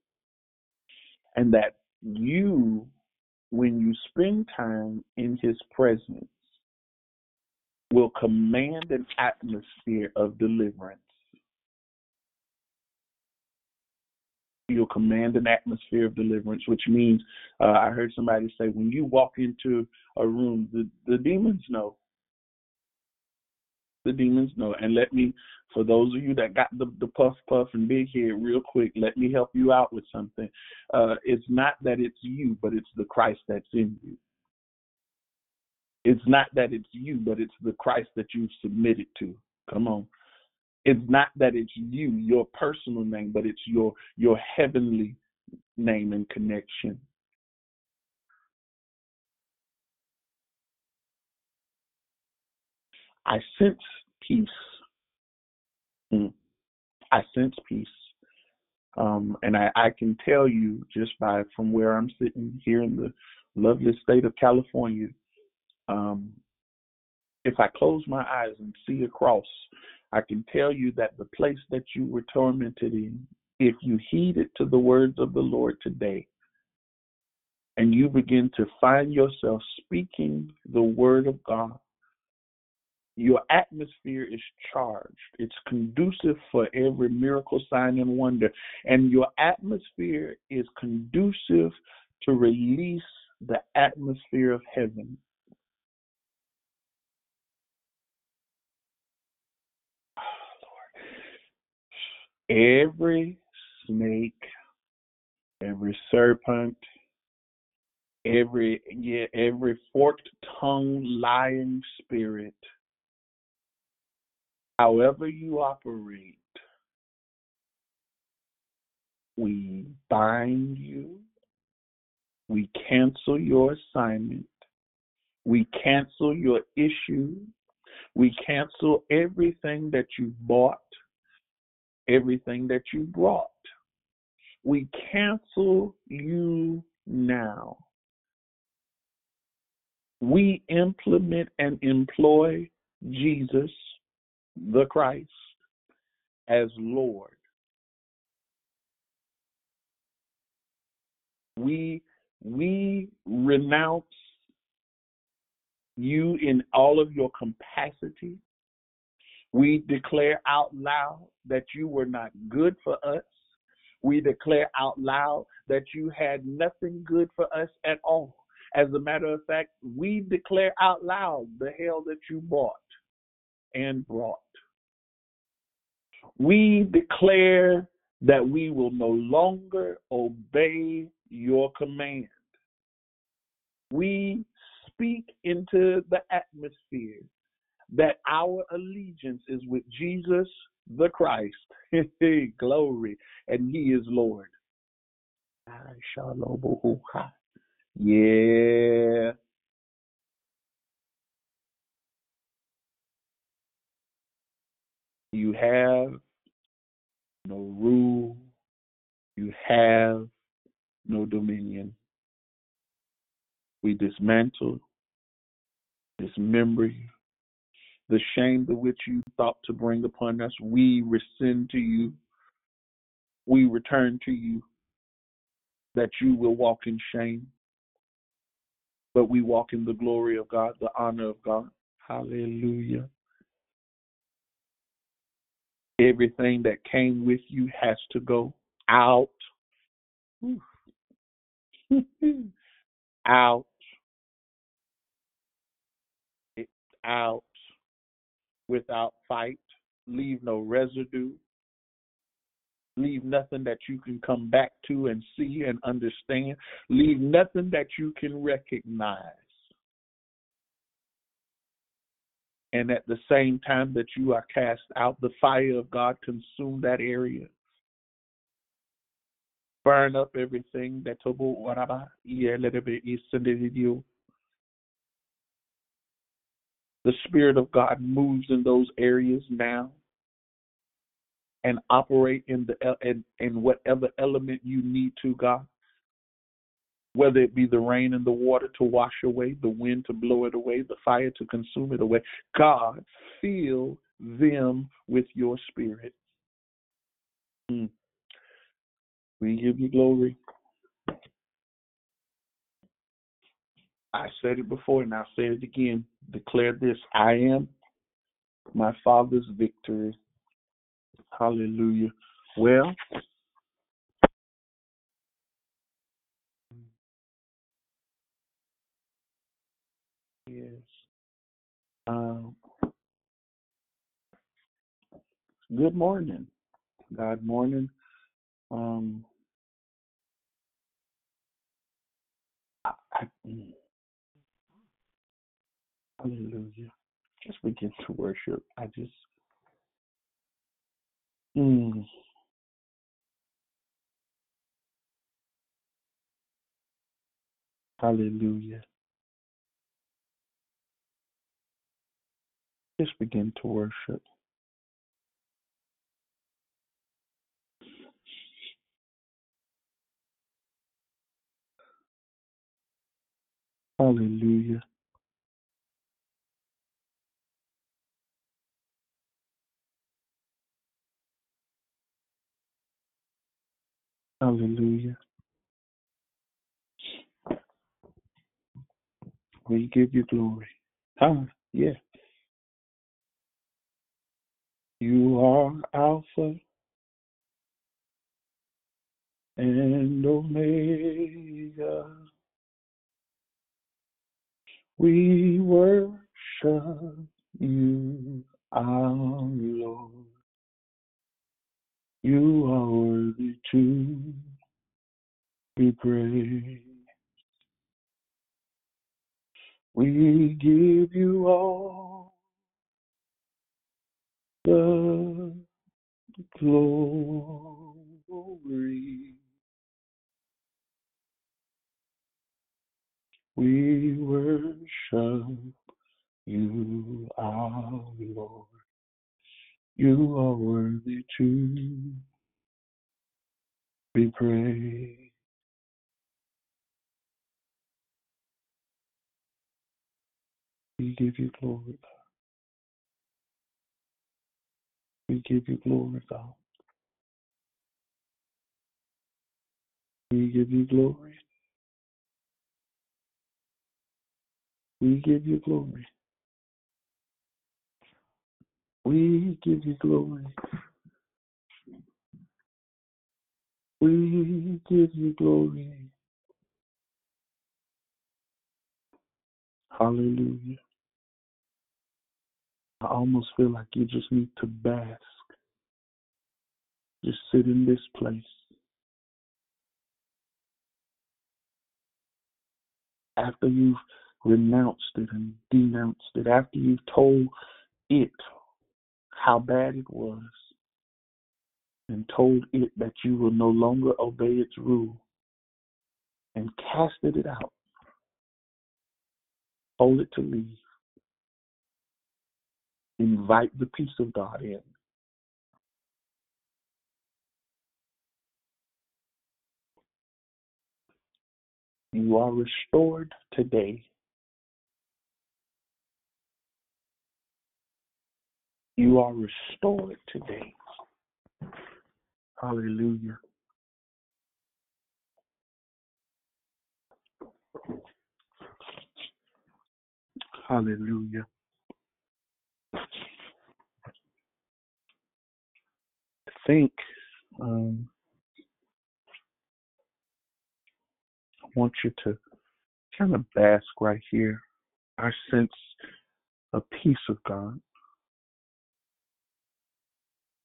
and that you, when you spend time in His presence, will command an atmosphere of deliverance. You'll command an atmosphere of deliverance, which means uh, I heard somebody say when you walk into a room, the, the demons know. The demons know. And let me, for those of you that got the, the puff puff and big head real quick, let me help you out with something. Uh, it's not that it's you, but it's the Christ that's in you. It's not that it's you, but it's the Christ that you've submitted to. Come on. It's not that it's you, your personal name, but it's your your heavenly name and connection. I sense peace. Mm. I sense peace. Um, and I, I can tell you just by from where I'm sitting here in the lovely state of California, um, if I close my eyes and see a cross, I can tell you that the place that you were tormented in, if you heeded to the words of the Lord today, and you begin to find yourself speaking the word of God, your atmosphere is charged. It's conducive for every miracle, sign, and wonder. And your atmosphere is conducive to release the atmosphere of heaven. Every snake, every serpent, every yeah, every forked tongue lying spirit however you operate, we bind you, we cancel your assignment, we cancel your issue, we cancel everything that you bought, everything that you brought. We cancel you now. We implement and employ Jesus the Christ as Lord. We we renounce you in all of your capacity. We declare out loud that you were not good for us. We declare out loud that you had nothing good for us at all. As a matter of fact, we declare out loud the hell that you bought and brought. We declare that we will no longer obey your command. We speak into the atmosphere that our allegiance is with Jesus the Christ. Glory. And he is Lord. Yeah. You have no rule. You have no dominion. We dismantle, dismember you. The shame to which you thought to bring upon us, we rescind to you. We return to you that you will walk in shame, but we walk in the glory of God, the honor of God. Hallelujah. Everything that came with you has to go out. out. out without fight. Leave no residue. Leave nothing that you can come back to and see and understand. Leave nothing that you can recognize. and at the same time that you are cast out, the fire of God consume that area. Burn up everything that the Spirit of God moves in those areas now and operate in the in, in whatever element you need to, God whether it be the rain and the water to wash away, the wind to blow it away, the fire to consume it away. God, fill them with your spirit. Mm. We give you glory. I said it before and I'll say it again. Declare this I am my Father's victory. Hallelujah. Well, yes. Um, good morning. God morning. Um, I, I, mm. Hallelujah. Just begin to worship. I just, mm, hallelujah. Just begin to worship. Hallelujah. Hallelujah. We give you glory. Huh? Yeah. You are Alpha and Omega. We worship you, our Lord. You are worthy to be praised. We give you all the glory. We worship you, our Lord. You are worthy to be praised. We give you glory. We give you glory, God. We give you glory. We give you glory. We give you glory. We give you glory. Hallelujah. I almost feel like you just need to bask. Just sit in this place. After you've renounced it and denounced it, after you've told it how bad it was, and told it that you will no longer obey its rule, and casted it out, told it to leave, invite the peace of God in. You are restored today. You are restored today. Hallelujah. Hallelujah. I think um, I want you to kind of bask right here. I sense a peace of God.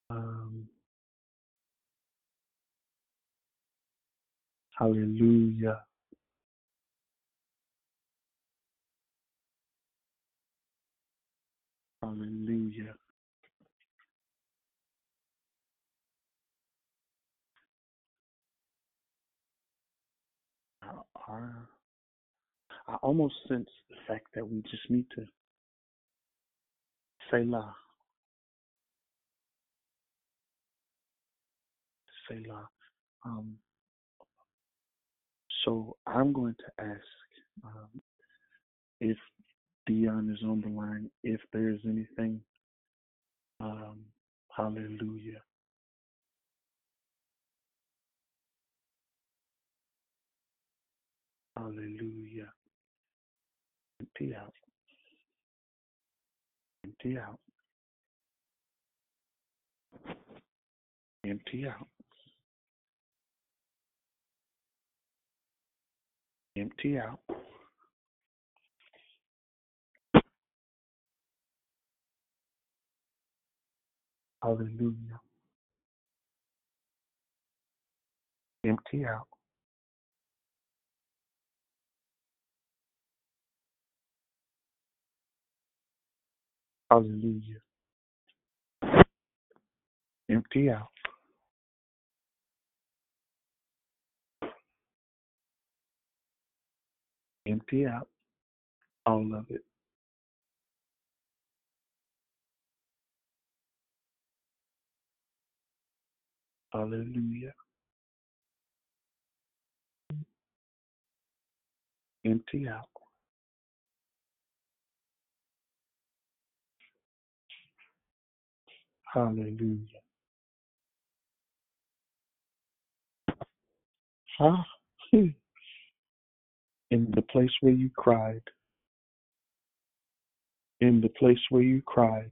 Um, hallelujah. Hallelujah. I, almost sense the fact that we just need to say la. La. Um, so I'm going to ask um, if Dion is on the line, if there's anything. Um, hallelujah. Hallelujah. Empty out. Empty out. Empty out. Empty out. Hallelujah. Empty out. Hallelujah. Empty out. Empty out. All of it. Hallelujah. Empty out. Hallelujah. Huh? In the place where you cried. In the place where you cried.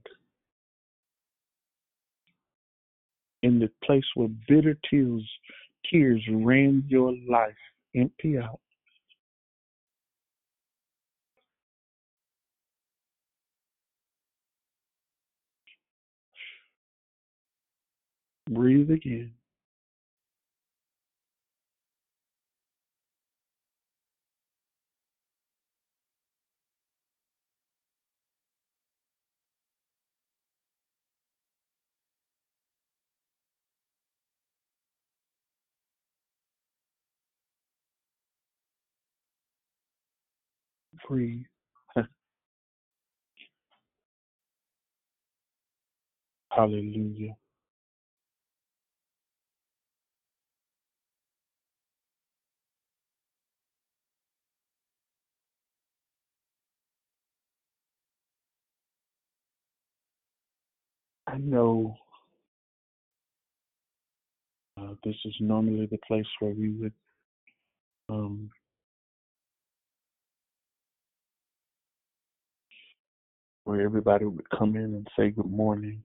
In the place where bitter tears tears ran your life. Empty out. Breathe again. Breathe. Hallelujah. I know uh, this is normally the place where we would um, where everybody would come in and say good morning.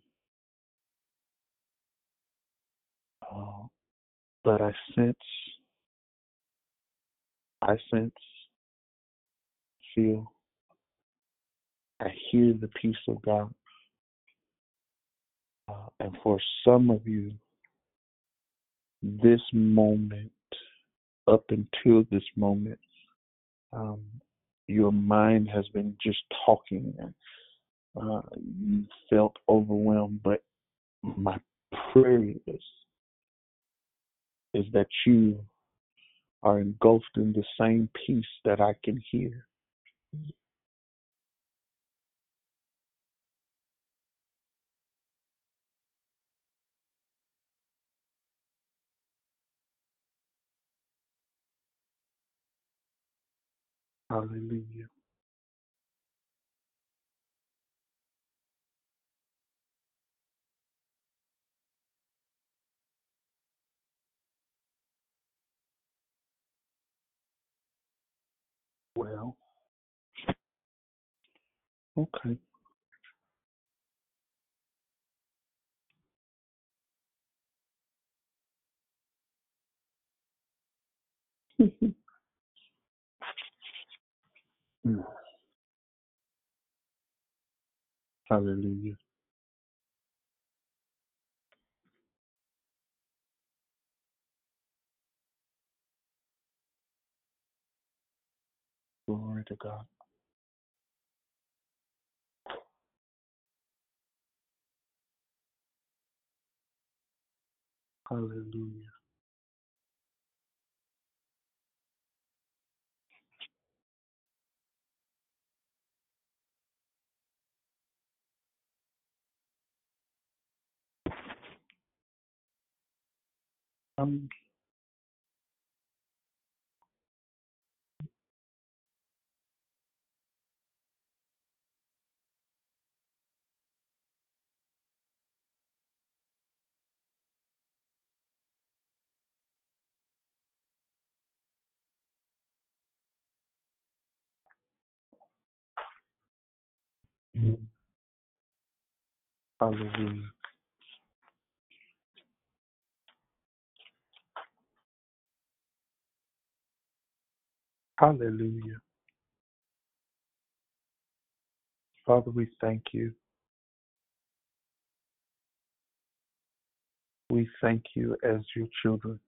Uh, but I sense, I sense, feel, I hear the peace of God. Uh, and for some of you, this moment, up until this moment, um, your mind has been just talking and uh, felt overwhelmed. But my prayer is, is that you are engulfed in the same peace that I can hear. Hallelujah. Well, okay. Mm. Hallelujah. Glory to God. Hallelujah. Um, Hallelujah. Hallelujah. Father, we thank you. We thank you as your children.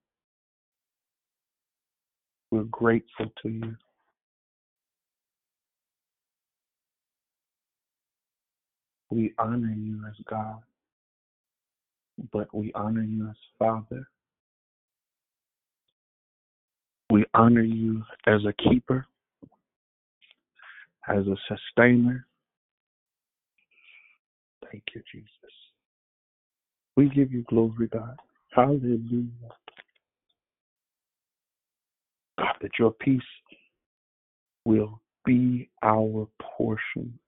We're grateful to you. We honor you as God, but we honor you as Father. We honor you as a keeper, as a sustainer. Thank you, Jesus. We give you glory, God. Hallelujah. God, that your peace will be our portion.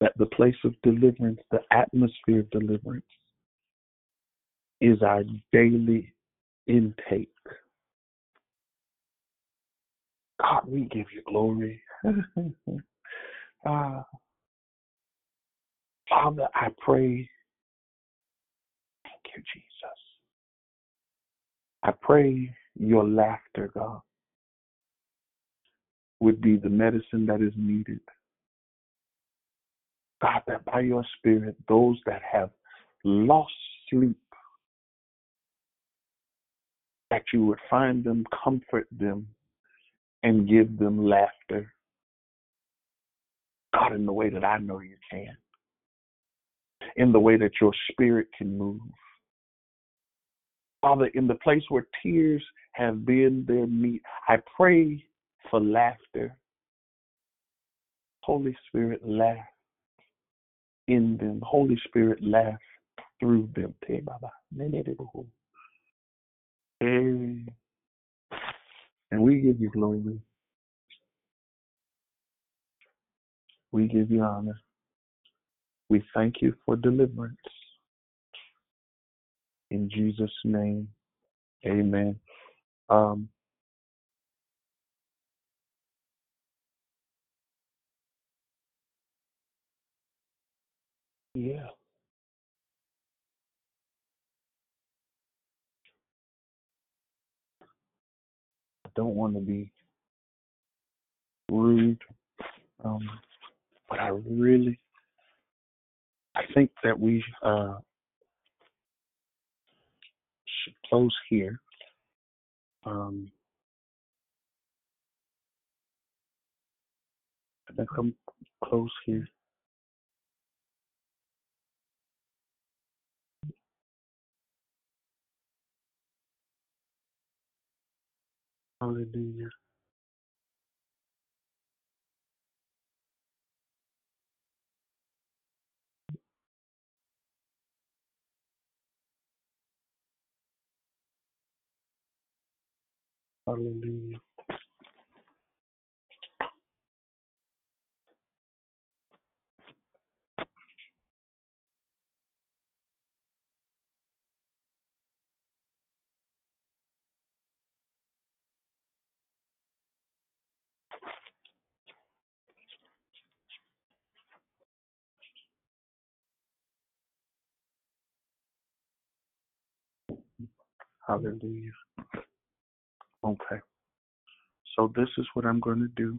That the place of deliverance, the atmosphere of deliverance, is our daily intake. God, we give you glory. Ah, Father, I pray. Thank you, Jesus. I pray your laughter, God, would be the medicine that is needed. God, that by your Spirit, those that have lost sleep, that you would find them, comfort them, and give them laughter. God, in the way that I know you can, in the way that your Spirit can move. Father, in the place where tears have been their meat, I pray for laughter. Holy Spirit, laugh in them. Holy Spirit, laugh through them. And we give you glory. We give you honor. We thank you for deliverance. In Jesus' name, amen. Um, yeah. I don't want to be rude, um, but I really, I think that we uh, should close here. Um, I think I'm close here. Hallelujah. Hallelujah. Hallelujah. Okay. So this is what I'm going to do.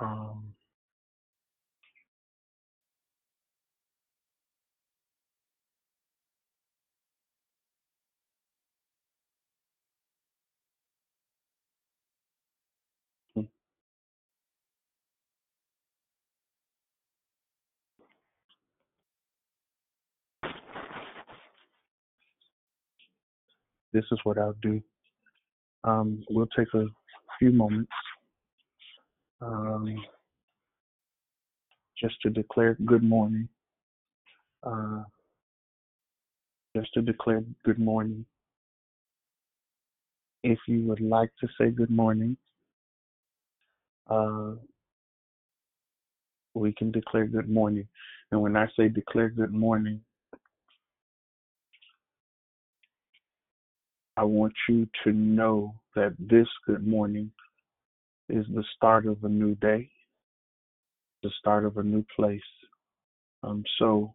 Um, this is what I'll do. Um, we'll take a few moments um, just to declare good morning. Uh, just to declare good morning. If you would like to say good morning, uh, we can declare good morning. And when I say declare good morning, I want you to know that this good morning is the start of a new day, the start of a new place. Um, so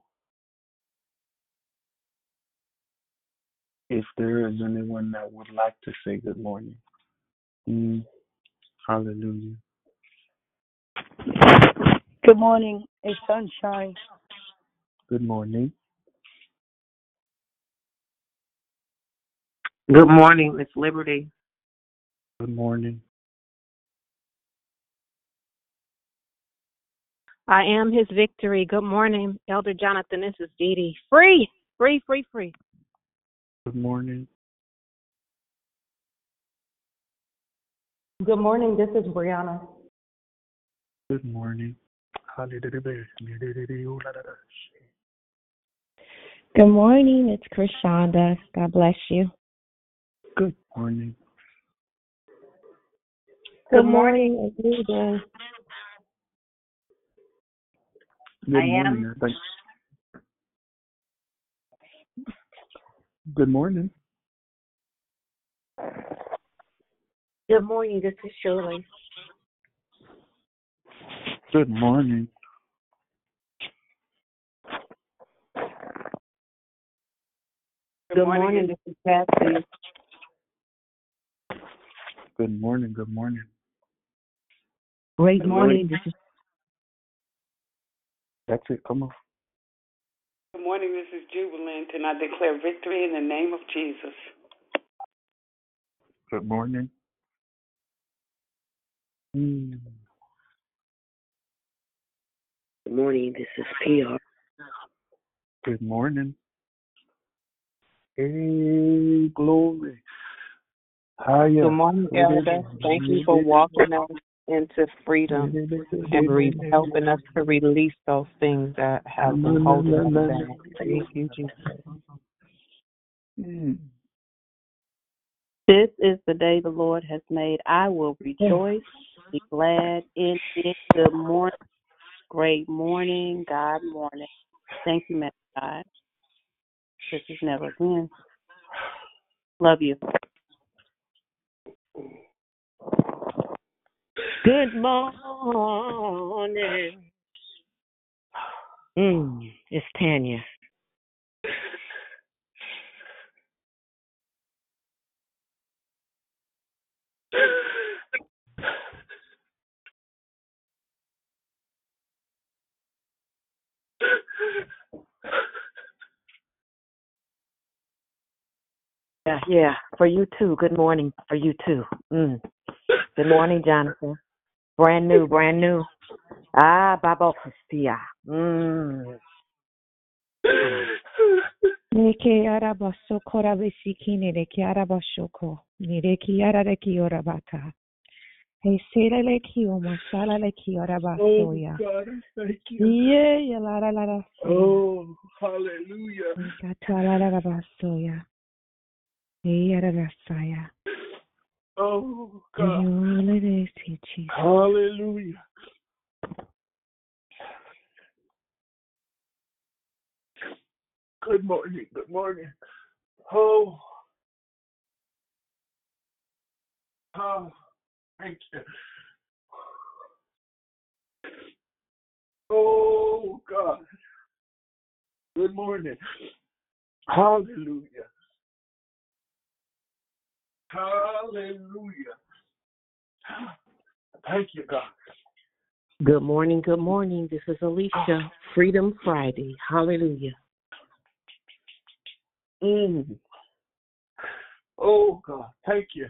if there is anyone that would like to say good morning, mm, hallelujah.
Good morning. It's sunshine.
Good morning.
Good morning, Miss Liberty.
Good morning.
I am his victory. Good morning, Elder Jonathan. This is Dee Dee. Free, free, free, free.
Good morning.
Good morning. This is Brianna.
Good morning.
Good morning. It's Krishanda. God bless you.
Good morning.
Good morning, Anita.
Good
I
morning.
am.
Thank- Good morning.
Good morning. This is Shirley.
Good morning.
Good morning. This is Patsy.
Good morning. Good morning.
Great
Good
morning.
morning.
This is
That's it. Come on.
Good morning. This is Jubilant, and I declare victory in the name of Jesus.
Good morning. Mm.
Good morning. This is PR.
Good morning. Hey, glory. Hiya.
Good morning, Elder. Thank you for walking us into freedom and re- helping us to release those things that have been holding us back. Thank you, Jesus.
Mm.
This is the day the Lord has made. I will rejoice, be glad in it. Good morning, great morning, God morning. Thank you, man. God. This is never again. Love you.
Good morning. Mm, it's Tanya. Yeah, yeah. For you too. Good morning. For you too. Mm. Good morning, Jonathan. Brand new, brand new. Ah, Baba Hostia. Mm.
Neke arabaso korabisiki nereki arabashoko. Nereki arareki orabata. Hey, selele ki omashala le ki
Oh,
orabasoya.
God, I thank you.
Ye yalara lara
Oh, hallelujah.
Katala lara basoya.
Oh, God. Hallelujah. Good morning. Good morning. Oh, oh, thank you. Oh, God. Good morning. Hallelujah. Hallelujah. Thank you, God.
Good morning, good morning. This is Alicia. Freedom Friday. Hallelujah.
Mm. Oh, God. Thank you.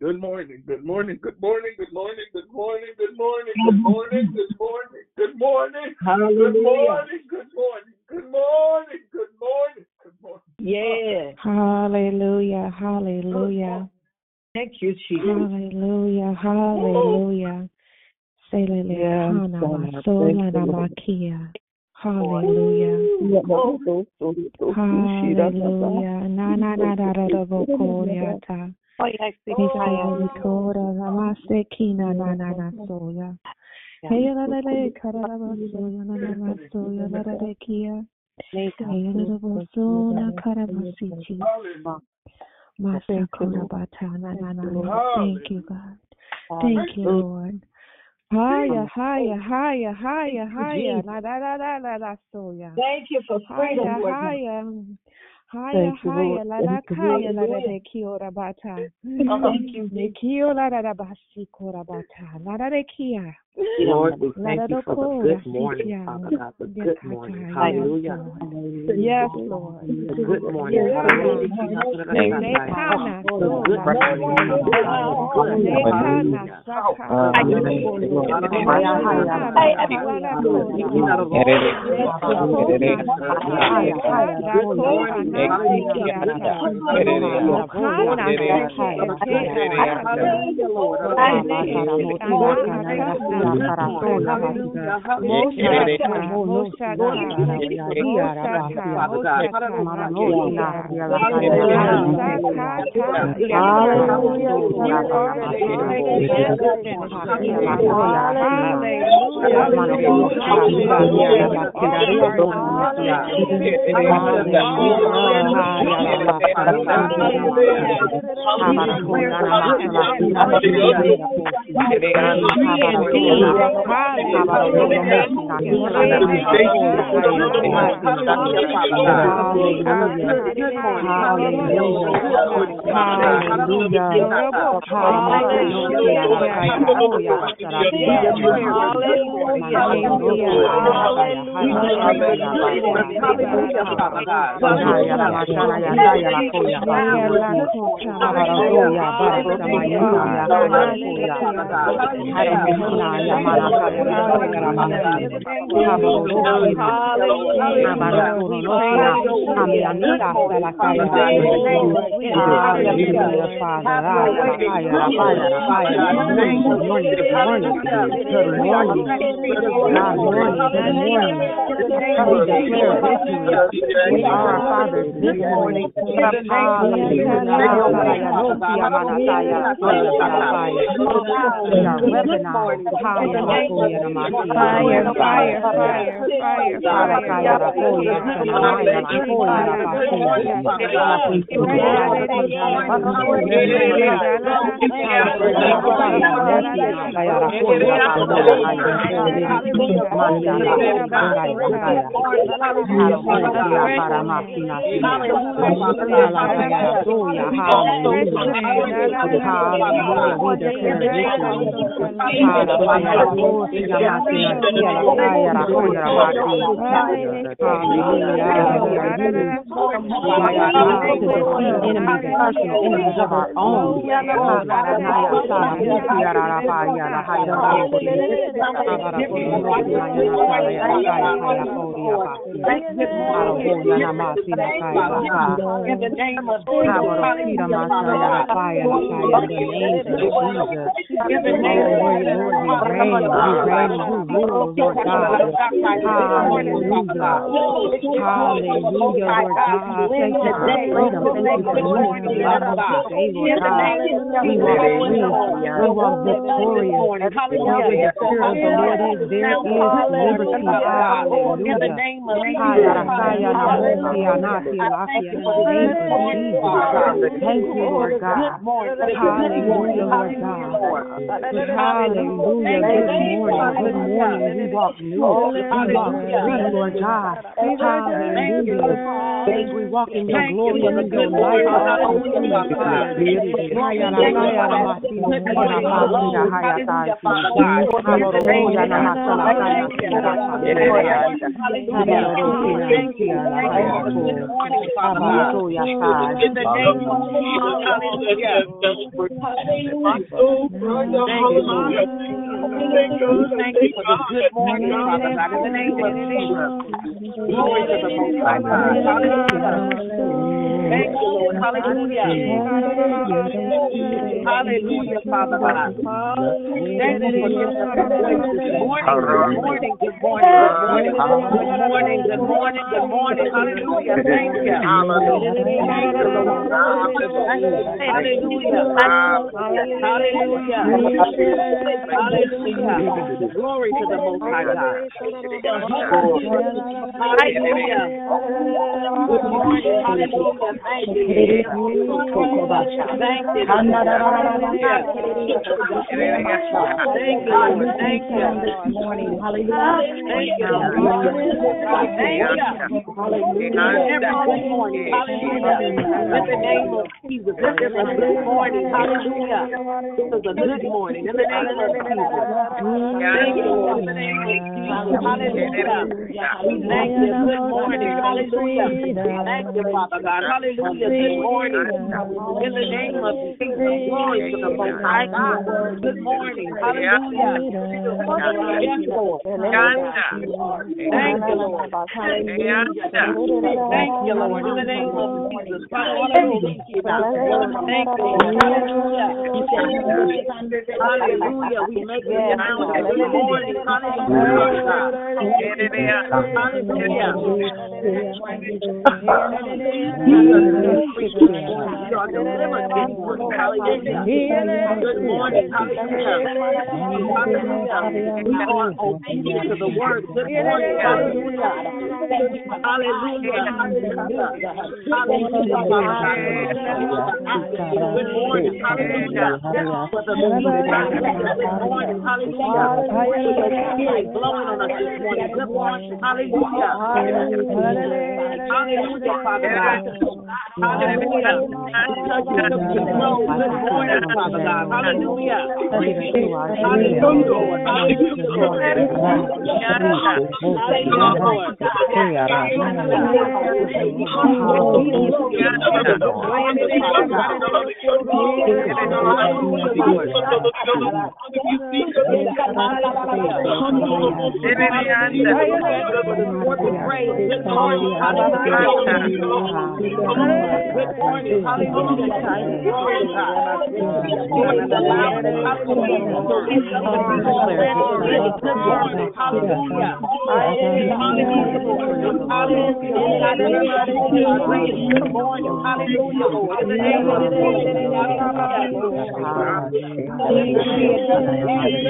Good morning. Good morning. Good morning. Good morning. Good morning. Good morning. Good morning. Good morning. Good morning. Good morning. Good morning. Good morning. Good morning. Good morning.
Yeah.
Hallelujah. Hallelujah.
Thank you, Jesus.
Hallelujah. Hallelujah. Selele
Yes,
hana
God.
masola
Thank
na
you, Lord.
makia. Hallelujah. Hallelujah. Na na na da da da bo Thank you God. Thank you Lord. Higher, higher, higher, higher, higher.
Thank you for
Higher,
freedom, Lord.
higher. Higher,
Thank Lord.
la la kaya, la la de kiora bata.
Thank you,
Ne kio la da basi kora bata. La da de kia.
Lord, we thank you for the good morning,
kia.
Father God, the good morning. Hallelujah.
Yes, Lord.
The good morning.
Yes,
Hallelujah.
Lord. Ne kana
The good morning, Father God. The good.
Ne kana
Hallelujah.
Saka.
Hallelujah.
Ne kana kala da kora. Ne soko na saka. Ne kada kora na sikiata. Kana seke ete
Hallelujah, We declare victory. We are our Father's this morning. Hallelujah. We are weaponized. Hallelujah.
Fire, fire, enemies and personal enemies of our own. In the name of Lord, Lord, we reign, we reign, you rule, Lord God. Hallelujah. Hallelujah, Lord God. Thank you for freedom. Thank you for newness of life on today, Lord God. We walk free. We walk victorious. Where the Spirit of the Lord is, there is liberty. Hallelujah. Haya, haya, namosia, nasia, lakia, In the name of Jesus. Thank you, Lord God. Hallelujah, Lord God. Hallelujah. Good morning. Good morning. We walk new. We walk free, Lord God. Hallelujah. We walk in your glory and in your light.
In the name of Jesus, hallelujah. Hallelujah. Thank you for the good morning, Father God. In the name of Jesus. Glory to the Most High God. Hallelujah. Thank you, Lord. Hallelujah. Hallelujah, Father God. Thank you for giving us a voice this morning. Good morning. Good morning. Good morning. Good morning. Good morning. Hallelujah. Thank you. Thank you, Lord. Hallelujah. Hallelujah. Hallelujah. Glory to the Most High God. Hallelujah. Good morning. Hallelujah. Thank you. Thank you. Hallelujah. Thank you, Lord. Thank you.
morning. Hallelujah.
Thank you. Thank you. Hallelujah. Every morning. Hallelujah. In the name of Jesus. This is a good morning. Hallelujah. This is a good morning. In the name of Jesus. Thank you, thank you. Good morning. Hallelujah. Thank you, Father God. Hallelujah. Good morning. In the name of Jesus. Glory. Good morning. Hallelujah. Thank you, Lord. Thank you, Lord. In the name Jesus. Hallelujah. Thank you, Lord. Hallelujah. We make down this morning. Hallelujah. Hallelujah. You are delivered this morning. Hallelujah. Good morning. Hallelujah. Hallelujah. We are obedient to the word. Good morning. Hallelujah. Hallelujah. Hallelujah. Hallelujah. Good morning. Hallelujah. For the Good morning. Hallelujah. Spirit blowing on us this morning. Good morning. Hallelujah. Hallelujah, Father God. Hallelujah. Because you took control. Good morning, Father God. Hallelujah. Hallelujah. Hallelujah. Hallelujah, Lord. Good morning.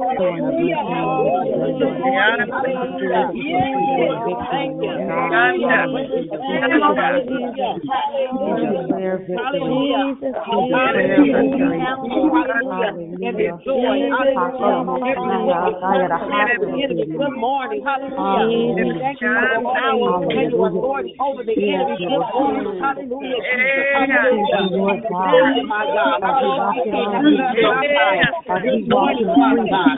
Hallelujah. Good morning. Hallelujah. Thank you. Hallelujah. Hallelujah. Hallelujah. Hallelujah. And the joy. Hallelujah. Good morning. Hallelujah. Thank you for the power and your authority over the enemy. Good morning. Hallelujah. Jesus. Hallelujah. Thank you, my God. Hallelujah. Good morning, Father God.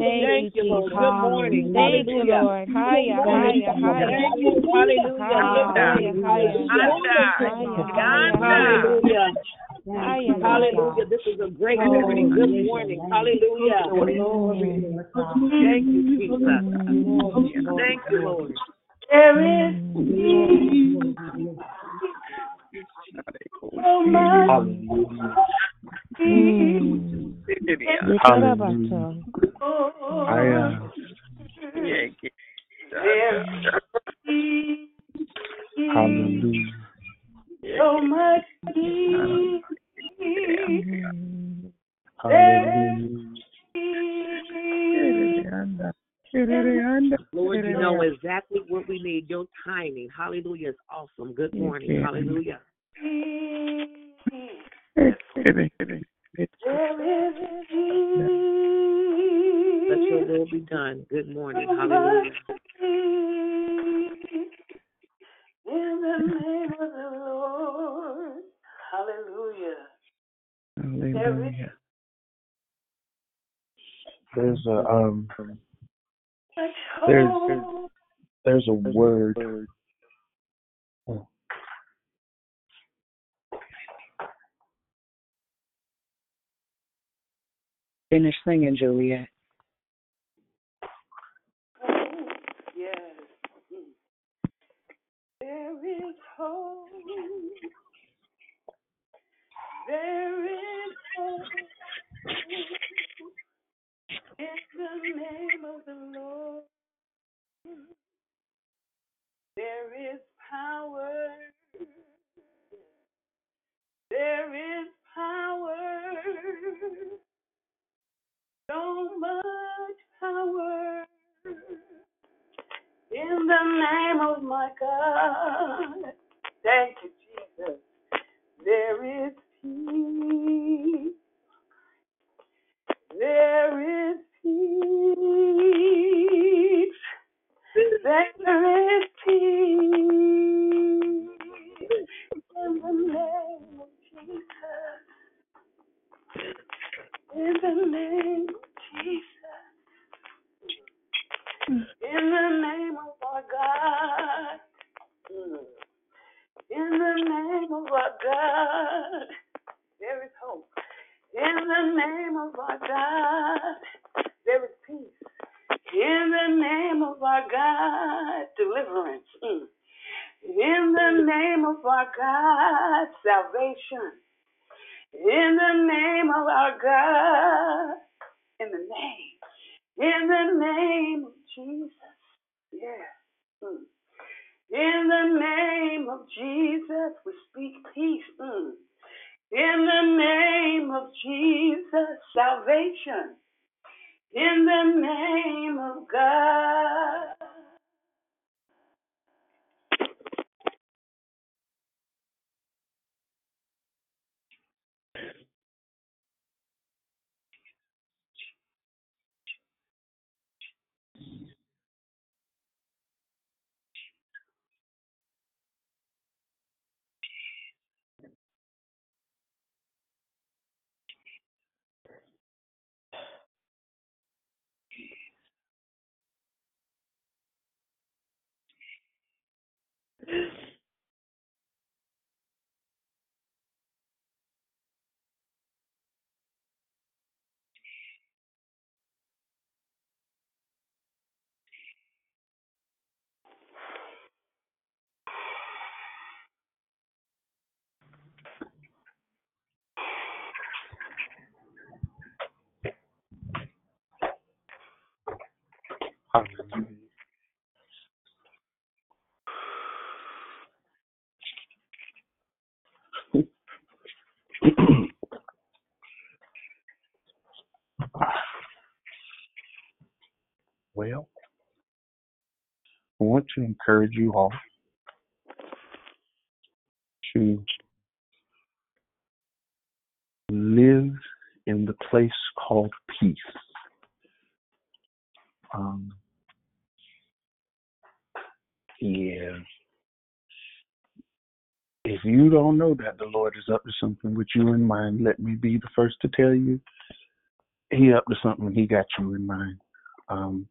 Thank you, Lord. Good morning.
Thank you, Lord. Hiya, hiya. Hallelujah.
Hallelujah. Hallelujah. Hallelujah. this is a great morning. Good morning. Hallelujah. Thank you, Jesus. Thank you, Lord.
There is so much
Hallelujah.
so much peace.
Lord, you know exactly what we need. Your timing, hallelujah, is awesome. Good morning, hallelujah. Let your will be done. Good morning, hallelujah.
In the name of the Lord. Hallelujah. There is
Hallelujah. There's a um
such
there's there's a word oh,
Finish singing, Juliet.
Yes. There is hope. In the name of the Lord.
well, I want to encourage you all to live in the place called peace. Um, yeah. If you don't know that the Lord is up to something with you in mind, let me be the first to tell you He up to something. He got you in mind. Um,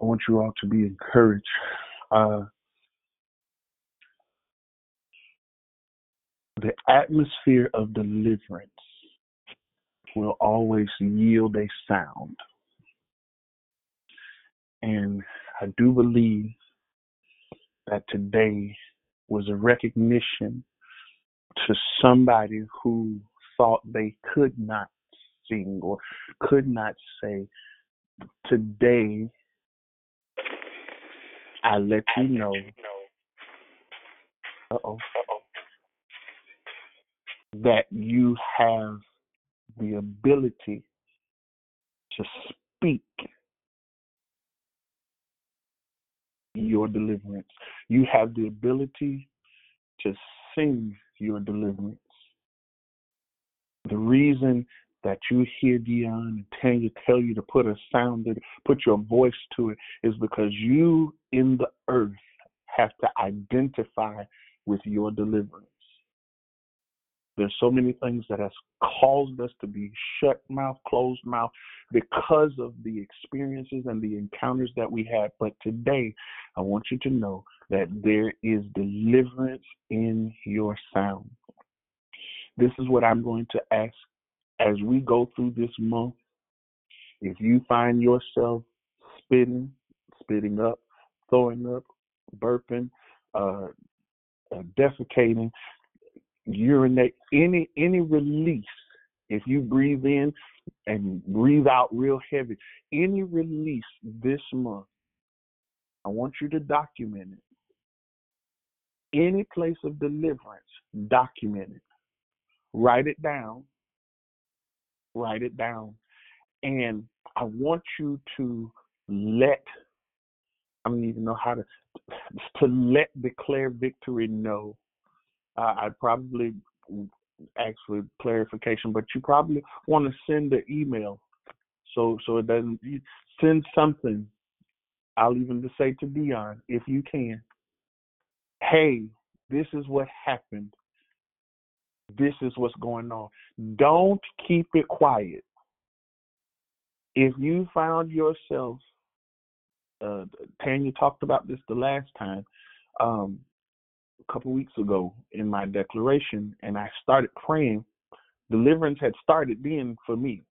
I want you all to be encouraged. Uh, the atmosphere of deliverance will always yield a sound. And I do believe that today was a recognition to somebody who thought they could not sing or could not say, Today I let you know. Uh oh. that you have the ability to speak your deliverance. You have the ability to sing your deliverance. The reason that you hear Dion and Tanya tell you to put a sound in, put your voice to it, is because you in the earth have to identify with your deliverance. There's so many things that has caused us to be shut mouth, closed mouth because of the experiences and the encounters that we had. But today, I want you to know that there is deliverance in your sound. This is what I'm going to ask as we go through this month. If you find yourself spitting, spitting up, throwing up, burping, uh, uh, defecating, urinate, any any release. If you breathe in and breathe out real heavy, any release this month, I want you to document it. Any place of deliverance, document it. Write it down. Write it down. And I want you to let I don't even know how to to let declare victory know uh, I'd probably ask for clarification, but you probably want to send an email so so it doesn't send something. I'll even just say to Dion, if you can, hey, this is what happened. This is what's going on. Don't keep it quiet. If you found yourself, uh, Tanya talked about this the last time. Um, a couple weeks ago in my declaration and I started praying, deliverance had started then for me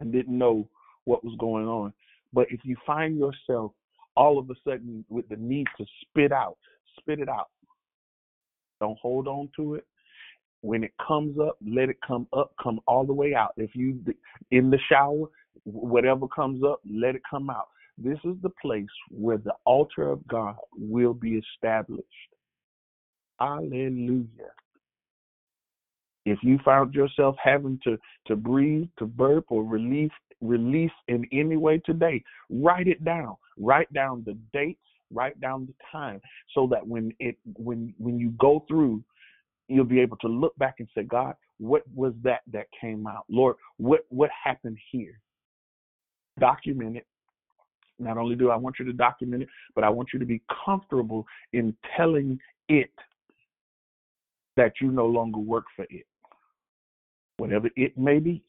and didn't know what was going on. But if you find yourself all of a sudden with the need to spit out, spit it out. Don't hold on to it. When it comes up, let it come up, come all the way out. If you in the shower, whatever comes up, let it come out. This is the place where the altar of God will be established. Hallelujah. If you found yourself having to, to breathe, to burp, or release release in any way today, write it down. Write down the dates, write down the time, so that when it when when you go through, you'll be able to look back and say, God, what was that that came out? Lord, what what happened here? Document it. Not only do I want you to document it, but I want you to be comfortable in telling it that you no longer work for it, whatever it may be.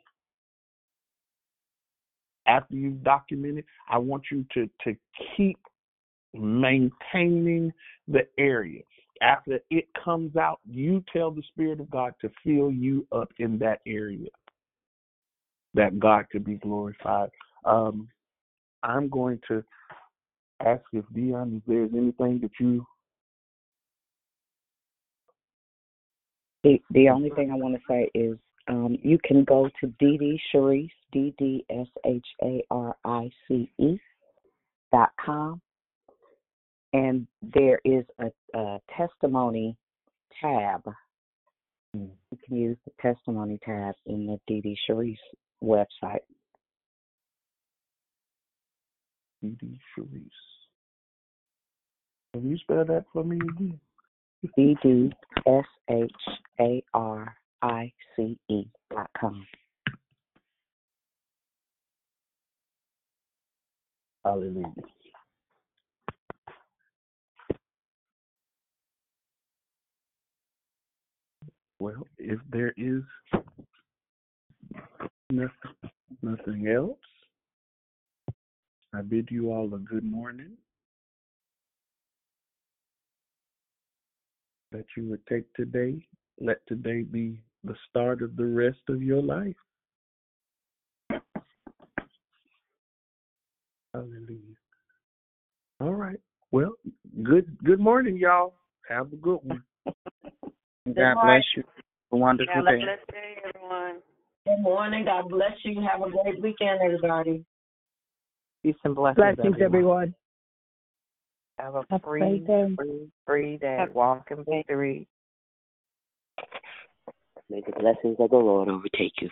After you've documented, I want you to, to keep maintaining the area. After it comes out, you tell the Spirit of God to fill you up in that area that God could be glorified. Um, I'm going to ask if Dion, if there's anything that you
The the only thing I want to say is um, you can go to DD Sharice, D D S H A R I C E dot com, and there is a, a testimony tab. You can use the testimony tab in the DD Sharice website.
DD Sharice. Can you spell that for me again?
D D S H A R I C E dot com.
Hallelujah. Well, if there is nothing, nothing else, I bid you all a good morning. That you would take today, let today be the start of the rest of your life. Hallelujah. All right. Well, good good morning, y'all. Have a good one.
God bless you. A wonderful
Have a
day.
blessed day, everyone.
Good morning. God bless you. Have a great weekend, everybody.
Peace and blessings,
Blessings,
everyone.
everyone.
Have a
Have a
free,
great day.
free, free day. Walk in victory.
May the blessings of the Lord overtake you.